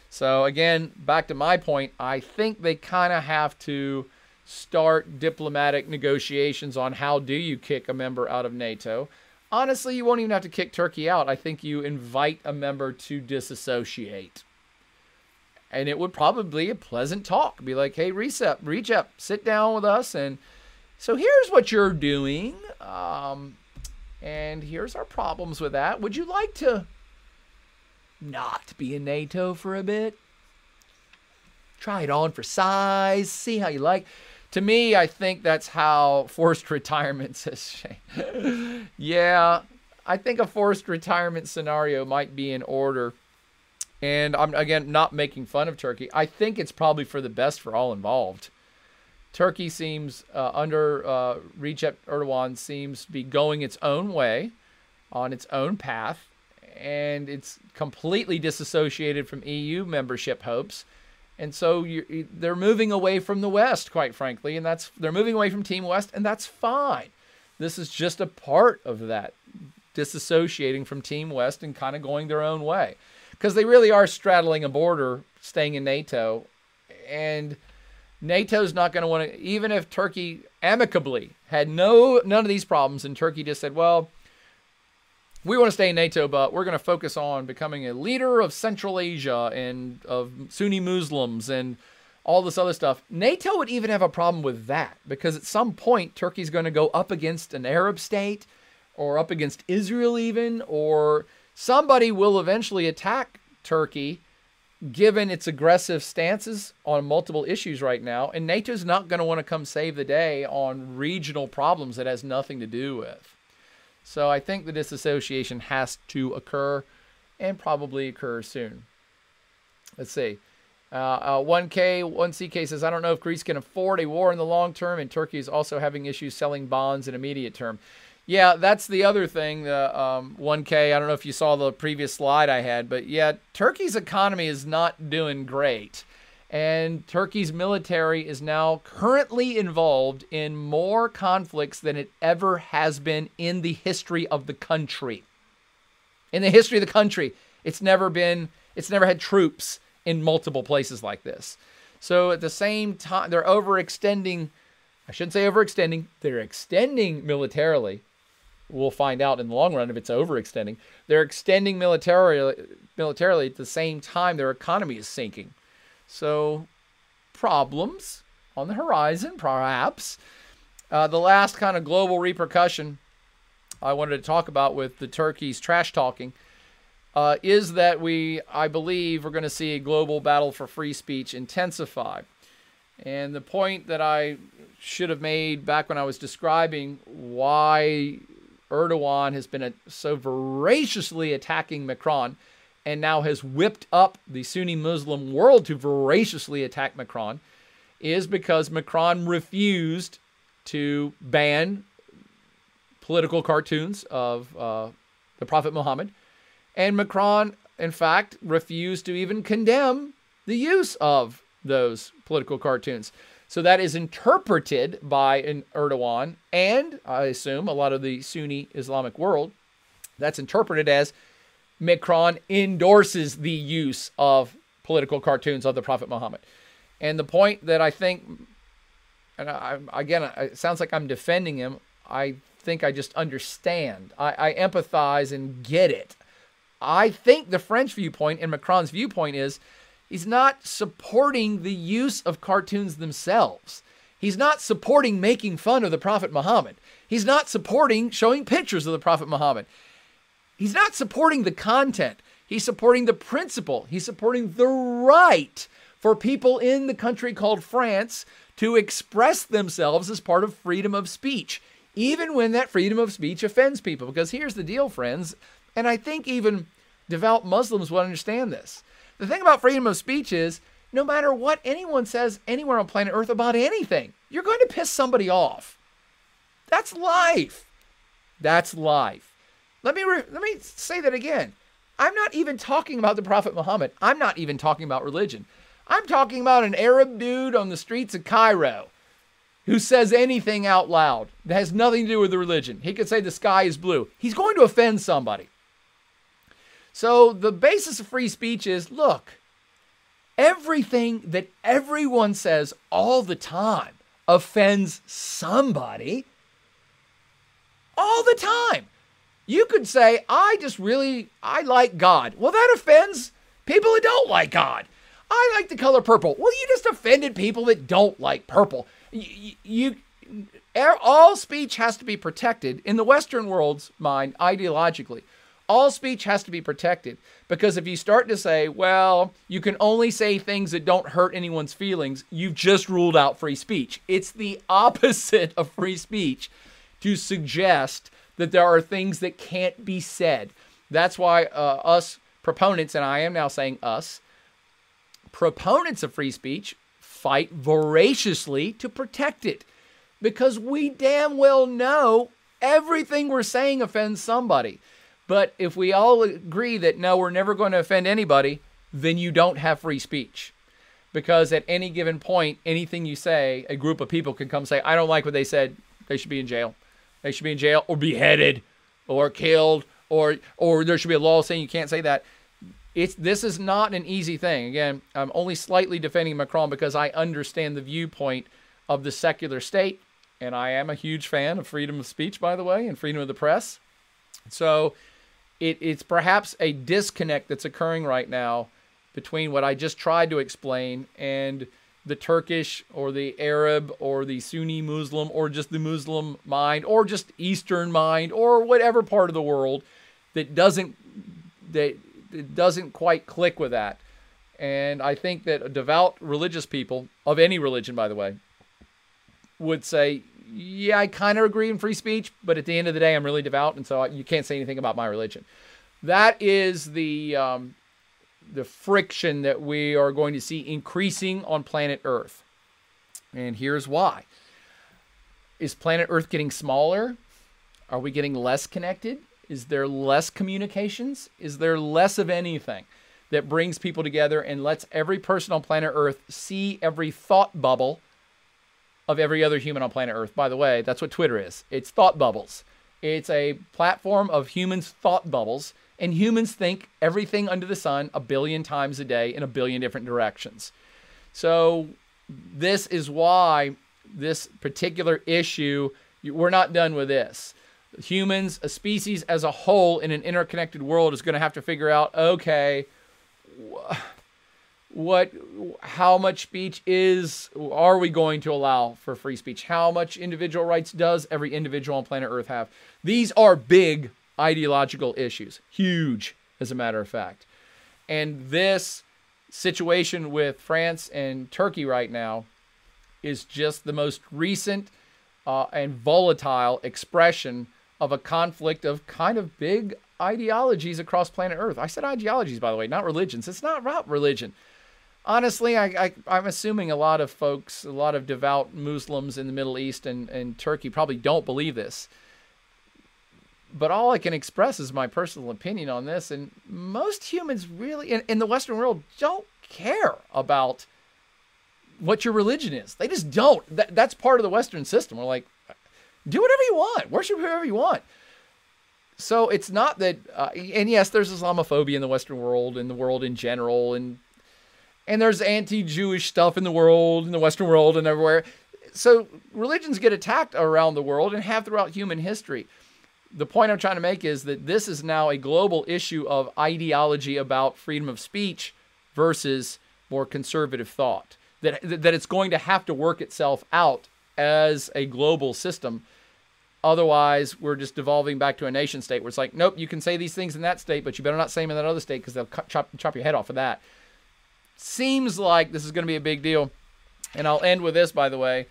So, again, back to my point, I think they kind of have to start diplomatic negotiations on how do you kick a member out of NATO. Honestly, you won't even have to kick Turkey out. I think you invite a member to disassociate. And it would probably be a pleasant talk. Be like, hey, Recep, reach up, sit down with us. And so here's what you're doing. Um, and here's our problems with that. Would you like to not be in NATO for a bit? Try it on for size, see how you like to me, I think that's how forced retirement says yeah, I think a forced retirement scenario might be in order. And I'm again not making fun of Turkey. I think it's probably for the best for all involved. Turkey seems uh, under uh, Recep Erdogan seems to be going its own way, on its own path, and it's completely disassociated from EU membership hopes and so they're moving away from the West, quite frankly, and that's they're moving away from Team West, and that's fine. This is just a part of that, disassociating from Team West and kind of going their own way, because they really are straddling a border, staying in NATO, and NATO's not going to want to. Even if Turkey amicably had no none of these problems, and Turkey just said, well we want to stay in NATO, but we're going to focus on becoming a leader of Central Asia and of Sunni Muslims and all this other stuff. NATO would even have a problem with that because at some point, Turkey's going to go up against an Arab state or up against Israel, even, or somebody will eventually attack Turkey given its aggressive stances on multiple issues right now, and NATO's not going to want to come save the day on regional problems that has nothing to do with. So I think the disassociation has to occur and probably occur soon. Let's see. Uh, uh, 1K, 1CK says, I don't know if Greece can afford a war in the long term, and Turkey is also having issues selling bonds in immediate term. Yeah, that's the other thing. The um, 1K. I don't know if you saw the previous slide I had, but yeah, Turkey's economy is not doing great, and Turkey's military is now currently involved in more conflicts than it ever has been in the history of the country. In the history of the country, it's never been. It's never had troops in multiple places like this. So at the same time, they're overextending. I shouldn't say overextending. They're extending militarily we'll find out in the long run if it's overextending. They're extending militarily, militarily at the same time their economy is sinking. So, problems on the horizon, perhaps. Uh, the last kind of global repercussion I wanted to talk about with the Turkey's trash talking uh, is that we, I believe, we're going to see a global battle for free speech intensify. And the point that I should have made back when I was describing why Erdogan has been so voraciously attacking Macron and now has whipped up the Sunni Muslim world to voraciously attack Macron is because Macron refused to ban political cartoons of uh, the Prophet Muhammad. And Macron, in fact, refused to even condemn the use of those political cartoons. So that is interpreted by an Erdogan and I assume a lot of the Sunni Islamic world. That's interpreted as Macron endorses the use of political cartoons of the Prophet Muhammad. And the point that I think, and I, again, it sounds like I'm defending him. I think I just understand. I, I empathize and get it. I think the French viewpoint and Macron's viewpoint is He's not supporting the use of cartoons themselves. He's not supporting making fun of the Prophet Muhammad. He's not supporting showing pictures of the Prophet Muhammad. He's not supporting the content. He's supporting the principle. He's supporting the right for people in the country called France to express themselves as part of freedom of speech, even when that freedom of speech offends people. Because here's the deal, friends, and I think even devout Muslims will understand this. The thing about freedom of speech is no matter what anyone says anywhere on planet Earth about anything, you're going to piss somebody off. That's life. That's life. Let me re- let me say that again. I'm not even talking about the Prophet Muhammad. I'm not even talking about religion. I'm talking about an Arab dude on the streets of Cairo who says anything out loud that has nothing to do with the religion. He could say the sky is blue. He's going to offend somebody. So the basis of free speech is look, everything that everyone says all the time offends somebody all the time. You could say, I just really, I like God. Well, that offends people that don't like God. I like the color purple. Well, you just offended people that don't like purple. You, you, all speech has to be protected in the Western world's mind ideologically all speech has to be protected because if you start to say, well, you can only say things that don't hurt anyone's feelings, you've just ruled out free speech. It's the opposite of free speech to suggest that there are things that can't be said. That's why uh, us proponents, and I am now saying us, proponents of free speech fight voraciously to protect it because we damn well know everything we're saying offends somebody. But if we all agree that no, we're never going to offend anybody, then you don't have free speech. Because at any given point, anything you say, a group of people can come say, I don't like what they said. They should be in jail. They should be in jail or beheaded or killed or or there should be a law saying you can't say that. It's this is not an easy thing. Again, I'm only slightly defending Macron because I understand the viewpoint of the secular state, and I am a huge fan of freedom of speech, by the way, and freedom of the press. So it, it's perhaps a disconnect that's occurring right now between what I just tried to explain and the Turkish or the Arab or the Sunni Muslim or just the Muslim mind or just Eastern mind or whatever part of the world that doesn't that doesn't quite click with that. And I think that devout religious people, of any religion, by the way, would say, yeah, I kind of agree in free speech, but at the end of the day, I'm really devout, and so you can't say anything about my religion. That is the um, the friction that we are going to see increasing on planet Earth. And here's why. Is planet Earth getting smaller? Are we getting less connected? Is there less communications? Is there less of anything that brings people together and lets every person on planet Earth see every thought bubble of every other human on planet Earth? By the way, that's what Twitter is it's thought bubbles. It's a platform of humans' thought bubbles and humans think everything under the sun a billion times a day in a billion different directions. So, this is why this particular issue, we're not done with this. Humans, a species as a whole in an interconnected world, is going to have to figure out okay, what how much speech is are we going to allow for free speech how much individual rights does every individual on planet earth have these are big ideological issues. Huge, as a matter of fact. And this situation with France and Turkey right now is just the most recent uh, and volatile expression of a conflict of kind of big ideologies across planet Earth. I said ideologies, by the way, not religions. It's not about religion. Honestly, I, I, am assuming a lot of folks, a lot of devout Muslims in the Middle East and, and Turkey probably don't believe this but all I can express is my personal opinion on this. And most humans really, in, in, the Western world, don't care about what your religion is. They just don't. That, that's part of the Western system. We're like, do whatever you want, worship whoever you want. So it's not that, uh, and yes, there's Islamophobia in the Western world, in the world in general, and and there's anti-Jewish stuff in the world, in the Western world, and everywhere. So religions get attacked around the world and have throughout human history the point I'm trying to make is that this is now a global issue of ideology about freedom of speech versus more conservative thought. That, that it's going to have to work itself out as a global system. Otherwise, we're just devolving back to a nation state where it's like, nope, you can say these things in that state, but you better not say them in that other state because they'll chop, chop your head off of that. Seems like this is going to be a big deal. And I'll end with this, by the way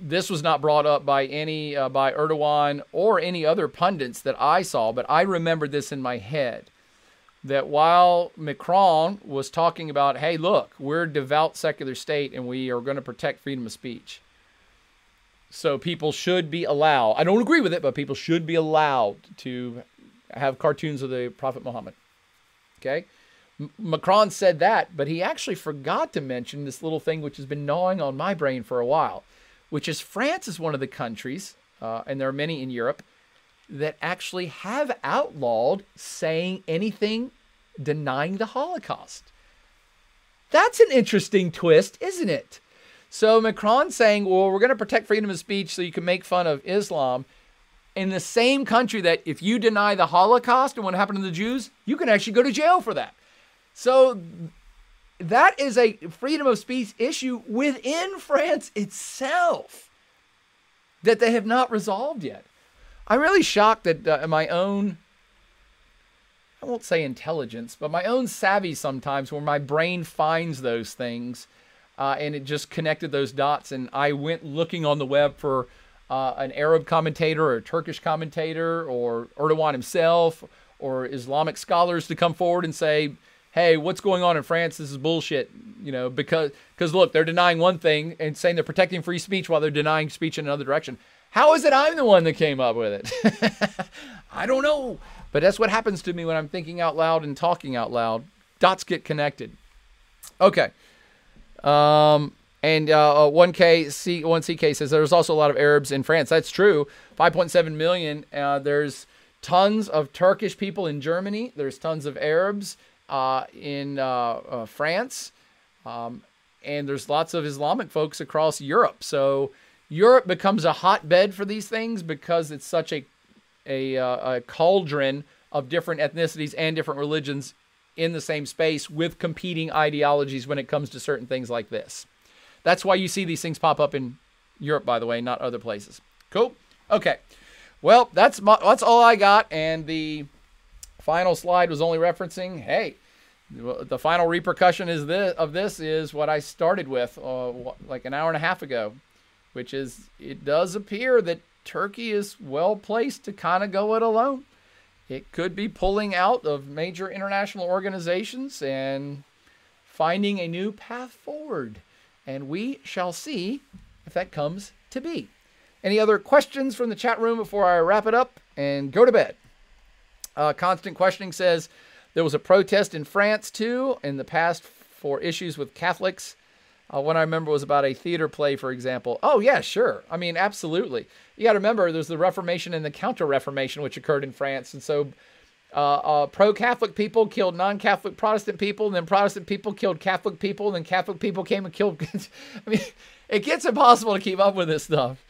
this was not brought up by any uh, by Erdogan or any other pundits that I saw, but I remembered this in my head that while Macron was talking about, hey, look, we're a devout secular state and we are going to protect freedom of speech. So people should be allowed, I don't agree with it, but people should be allowed to have cartoons of the Prophet Muhammad. Okay? Macron said that, but he actually forgot to mention this little thing which has been gnawing on my brain for a while which is France is one of the countries, uh, and there are many in Europe, that actually have outlawed saying anything denying the Holocaust. That's an interesting twist, isn't it? So Macron saying, well, we're going to protect freedom of speech so you can make fun of Islam in the same country that if you deny the Holocaust and what happened to the Jews, you can actually go to jail for that. So that is a freedom of speech issue within France itself that they have not resolved yet. I'm really shocked that uh, my own, I won't say intelligence, but my own savvy sometimes, where my brain finds those things uh, and it just connected those dots. And I went looking on the web for uh, an Arab commentator or a Turkish commentator or Erdogan himself or Islamic scholars to come forward and say, hey, what's going on in France? This is bullshit. You know, because because look, they're denying one thing and saying they're protecting free speech while they're denying speech in another direction. How is it I'm the one that came up with it? I don't know. But that's what happens to me when I'm thinking out loud and talking out loud. Dots get connected. Okay. Um, and uh, 1K, uh, 1CK says there's also a lot of Arabs in France. That's true. 5.7 million. Uh, there's tons of Turkish people in Germany. There's tons of Arabs in uh, uh, France, um, and there's lots of Islamic folks across Europe. So Europe becomes a hotbed for these things because it's such a a, uh, a cauldron of different ethnicities and different religions in the same space with competing ideologies when it comes to certain things like this. That's why you see these things pop up in Europe, by the way, not other places. Cool. Okay. Well, that's my, that's all I got, and the final slide was only referencing, hey, The final repercussion is this of this is what I started with uh, like an hour and a half ago, which is it does appear that Turkey is well placed to kind of go it alone. It could be pulling out of major international organizations and finding a new path forward. And we shall see if that comes to be. Any other questions from the chat room before I wrap it up and go to bed? Uh, Constant Questioning says there was a protest in France too in the past for issues with Catholics. Uh, one I remember was about a theater play, for example. Oh, yeah, sure. I mean, absolutely. You got to remember there's the Reformation and the Counter Reformation, which occurred in France. And so uh, uh, pro Catholic people killed non Catholic Protestant people, and then Protestant people killed Catholic people, and then Catholic people came and killed. I mean, it gets impossible to keep up with this stuff.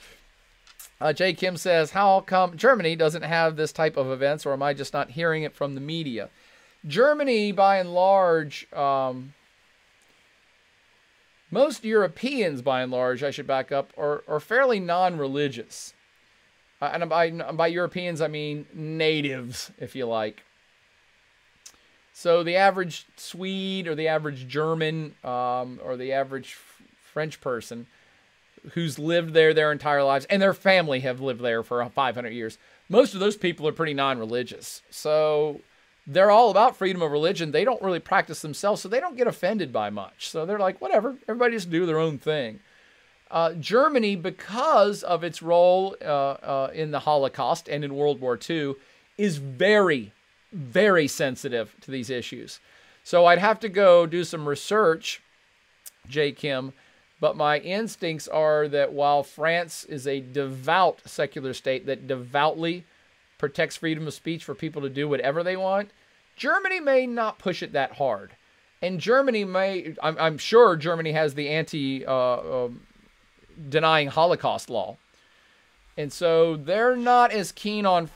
Uh, Jay Kim says, How come Germany doesn't have this type of events, or am I just not hearing it from the media? Germany, by and large, um, most Europeans, by and large, I should back up, are, are fairly non religious. Uh, and by, by Europeans, I mean natives, if you like. So the average Swede or the average German um, or the average French person who's lived there their entire lives and their family have lived there for 500 years. Most of those people are pretty non-religious. So they're all about freedom of religion. They don't really practice themselves, so they don't get offended by much. So they're like, whatever, everybody just do their own thing. Uh, Germany, because of its role uh, uh, in the Holocaust and in World War II, is very, very sensitive to these issues. So I'd have to go do some research, J. Kim, but my instincts are that while France is a devout secular state that devoutly protects freedom of speech for people to do whatever they want, Germany may not push it that hard. And Germany may, I'm, I'm sure Germany has the anti uh, um, denying Holocaust law. And so they're not as keen on,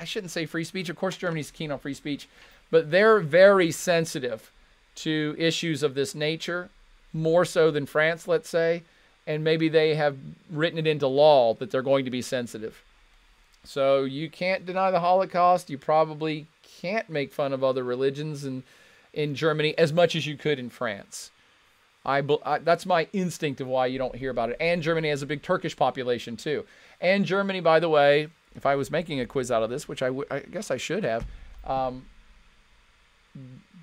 I shouldn't say free speech. Of course, Germany's keen on free speech, but they're very sensitive to issues of this nature more so than France, let's say, and maybe they have written it into law that they're going to be sensitive. So you can't deny the Holocaust. You probably can't make fun of other religions in, in Germany as much as you could in France. I, I, that's my instinct of why you don't hear about it. And Germany has a big Turkish population too. And Germany, by the way, if I was making a quiz out of this, which I, guess I should have, um,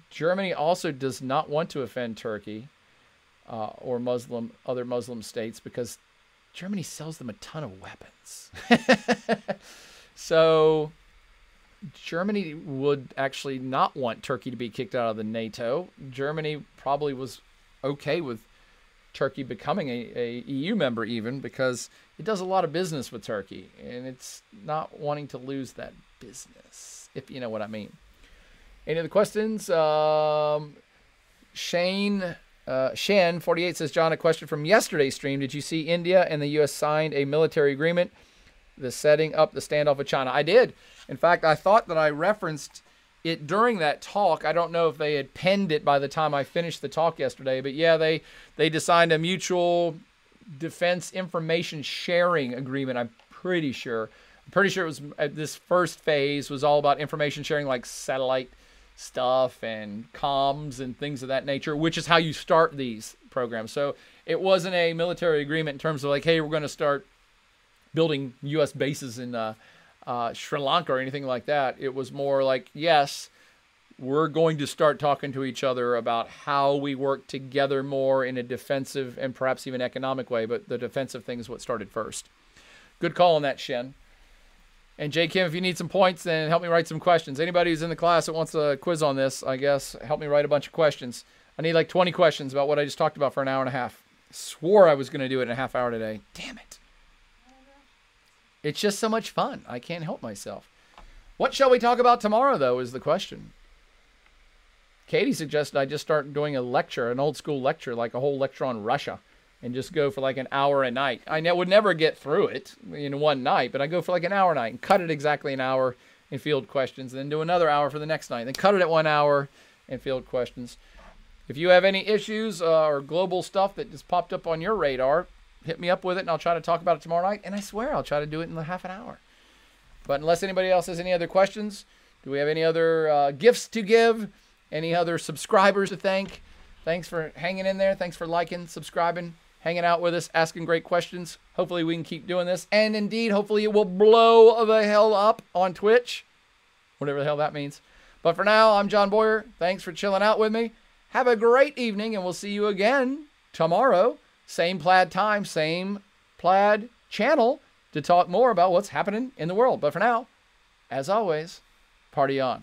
Germany also does not want to offend Turkey uh, or Muslim other Muslim states because Germany sells them a ton of weapons. so Germany would actually not want Turkey to be kicked out of the NATO. Germany probably was okay with Turkey becoming a, a EU member even because it does a lot of business with Turkey and it's not wanting to lose that business, if you know what I mean. Any other questions? Um, Shane uh, Shen48 says, John, a question from yesterday's stream. Did you see India and the U.S. signed a military agreement, the setting up the standoff with China? I did. In fact, I thought that I referenced it during that talk. I don't know if they had penned it by the time I finished the talk yesterday, but yeah, they they designed a mutual defense information sharing agreement. I'm pretty sure. I'm pretty sure it was uh, this first phase was all about information sharing, like satellite stuff and comms and things of that nature, which is how you start these programs. So it wasn't a military agreement in terms of like, hey, we're going to start building U.S. bases in uh, uh, Sri Lanka or anything like that. It was more like, yes, we're going to start talking to each other about how we work together more in a defensive and perhaps even economic way. But the defensive thing is what started first. Good call on that, Shen. And J. Kim, if you need some points, then help me write some questions. Anybody who's in the class that wants a quiz on this, I guess, help me write a bunch of questions. I need like 20 questions about what I just talked about for an hour and a half. Swore I was going to do it in a half hour today. Damn it. It's just so much fun. I can't help myself. What shall we talk about tomorrow, though, is the question. Katie suggested I just start doing a lecture, an old school lecture, like a whole lecture on Russia and just go for like an hour a night. I would never get through it in one night, but I go for like an hour a night and cut it exactly an hour in field questions, and then do another hour for the next night, then cut it at one hour in field questions. If you have any issues uh, or global stuff that just popped up on your radar, hit me up with it, and I'll try to talk about it tomorrow night. And I swear I'll try to do it in half an hour. But unless anybody else has any other questions, do we have any other uh, gifts to give? Any other subscribers to thank? Thanks for hanging in there. Thanks for liking, subscribing, hanging out with us, asking great questions. Hopefully, we can keep doing this. And indeed, hopefully, it will blow the hell up on Twitch, whatever the hell that means. But for now, I'm John Boyer. Thanks for chilling out with me. Have a great evening, and we'll see you again tomorrow. Same plaid time, same plaid channel to talk more about what's happening in the world. But for now, as always, party on.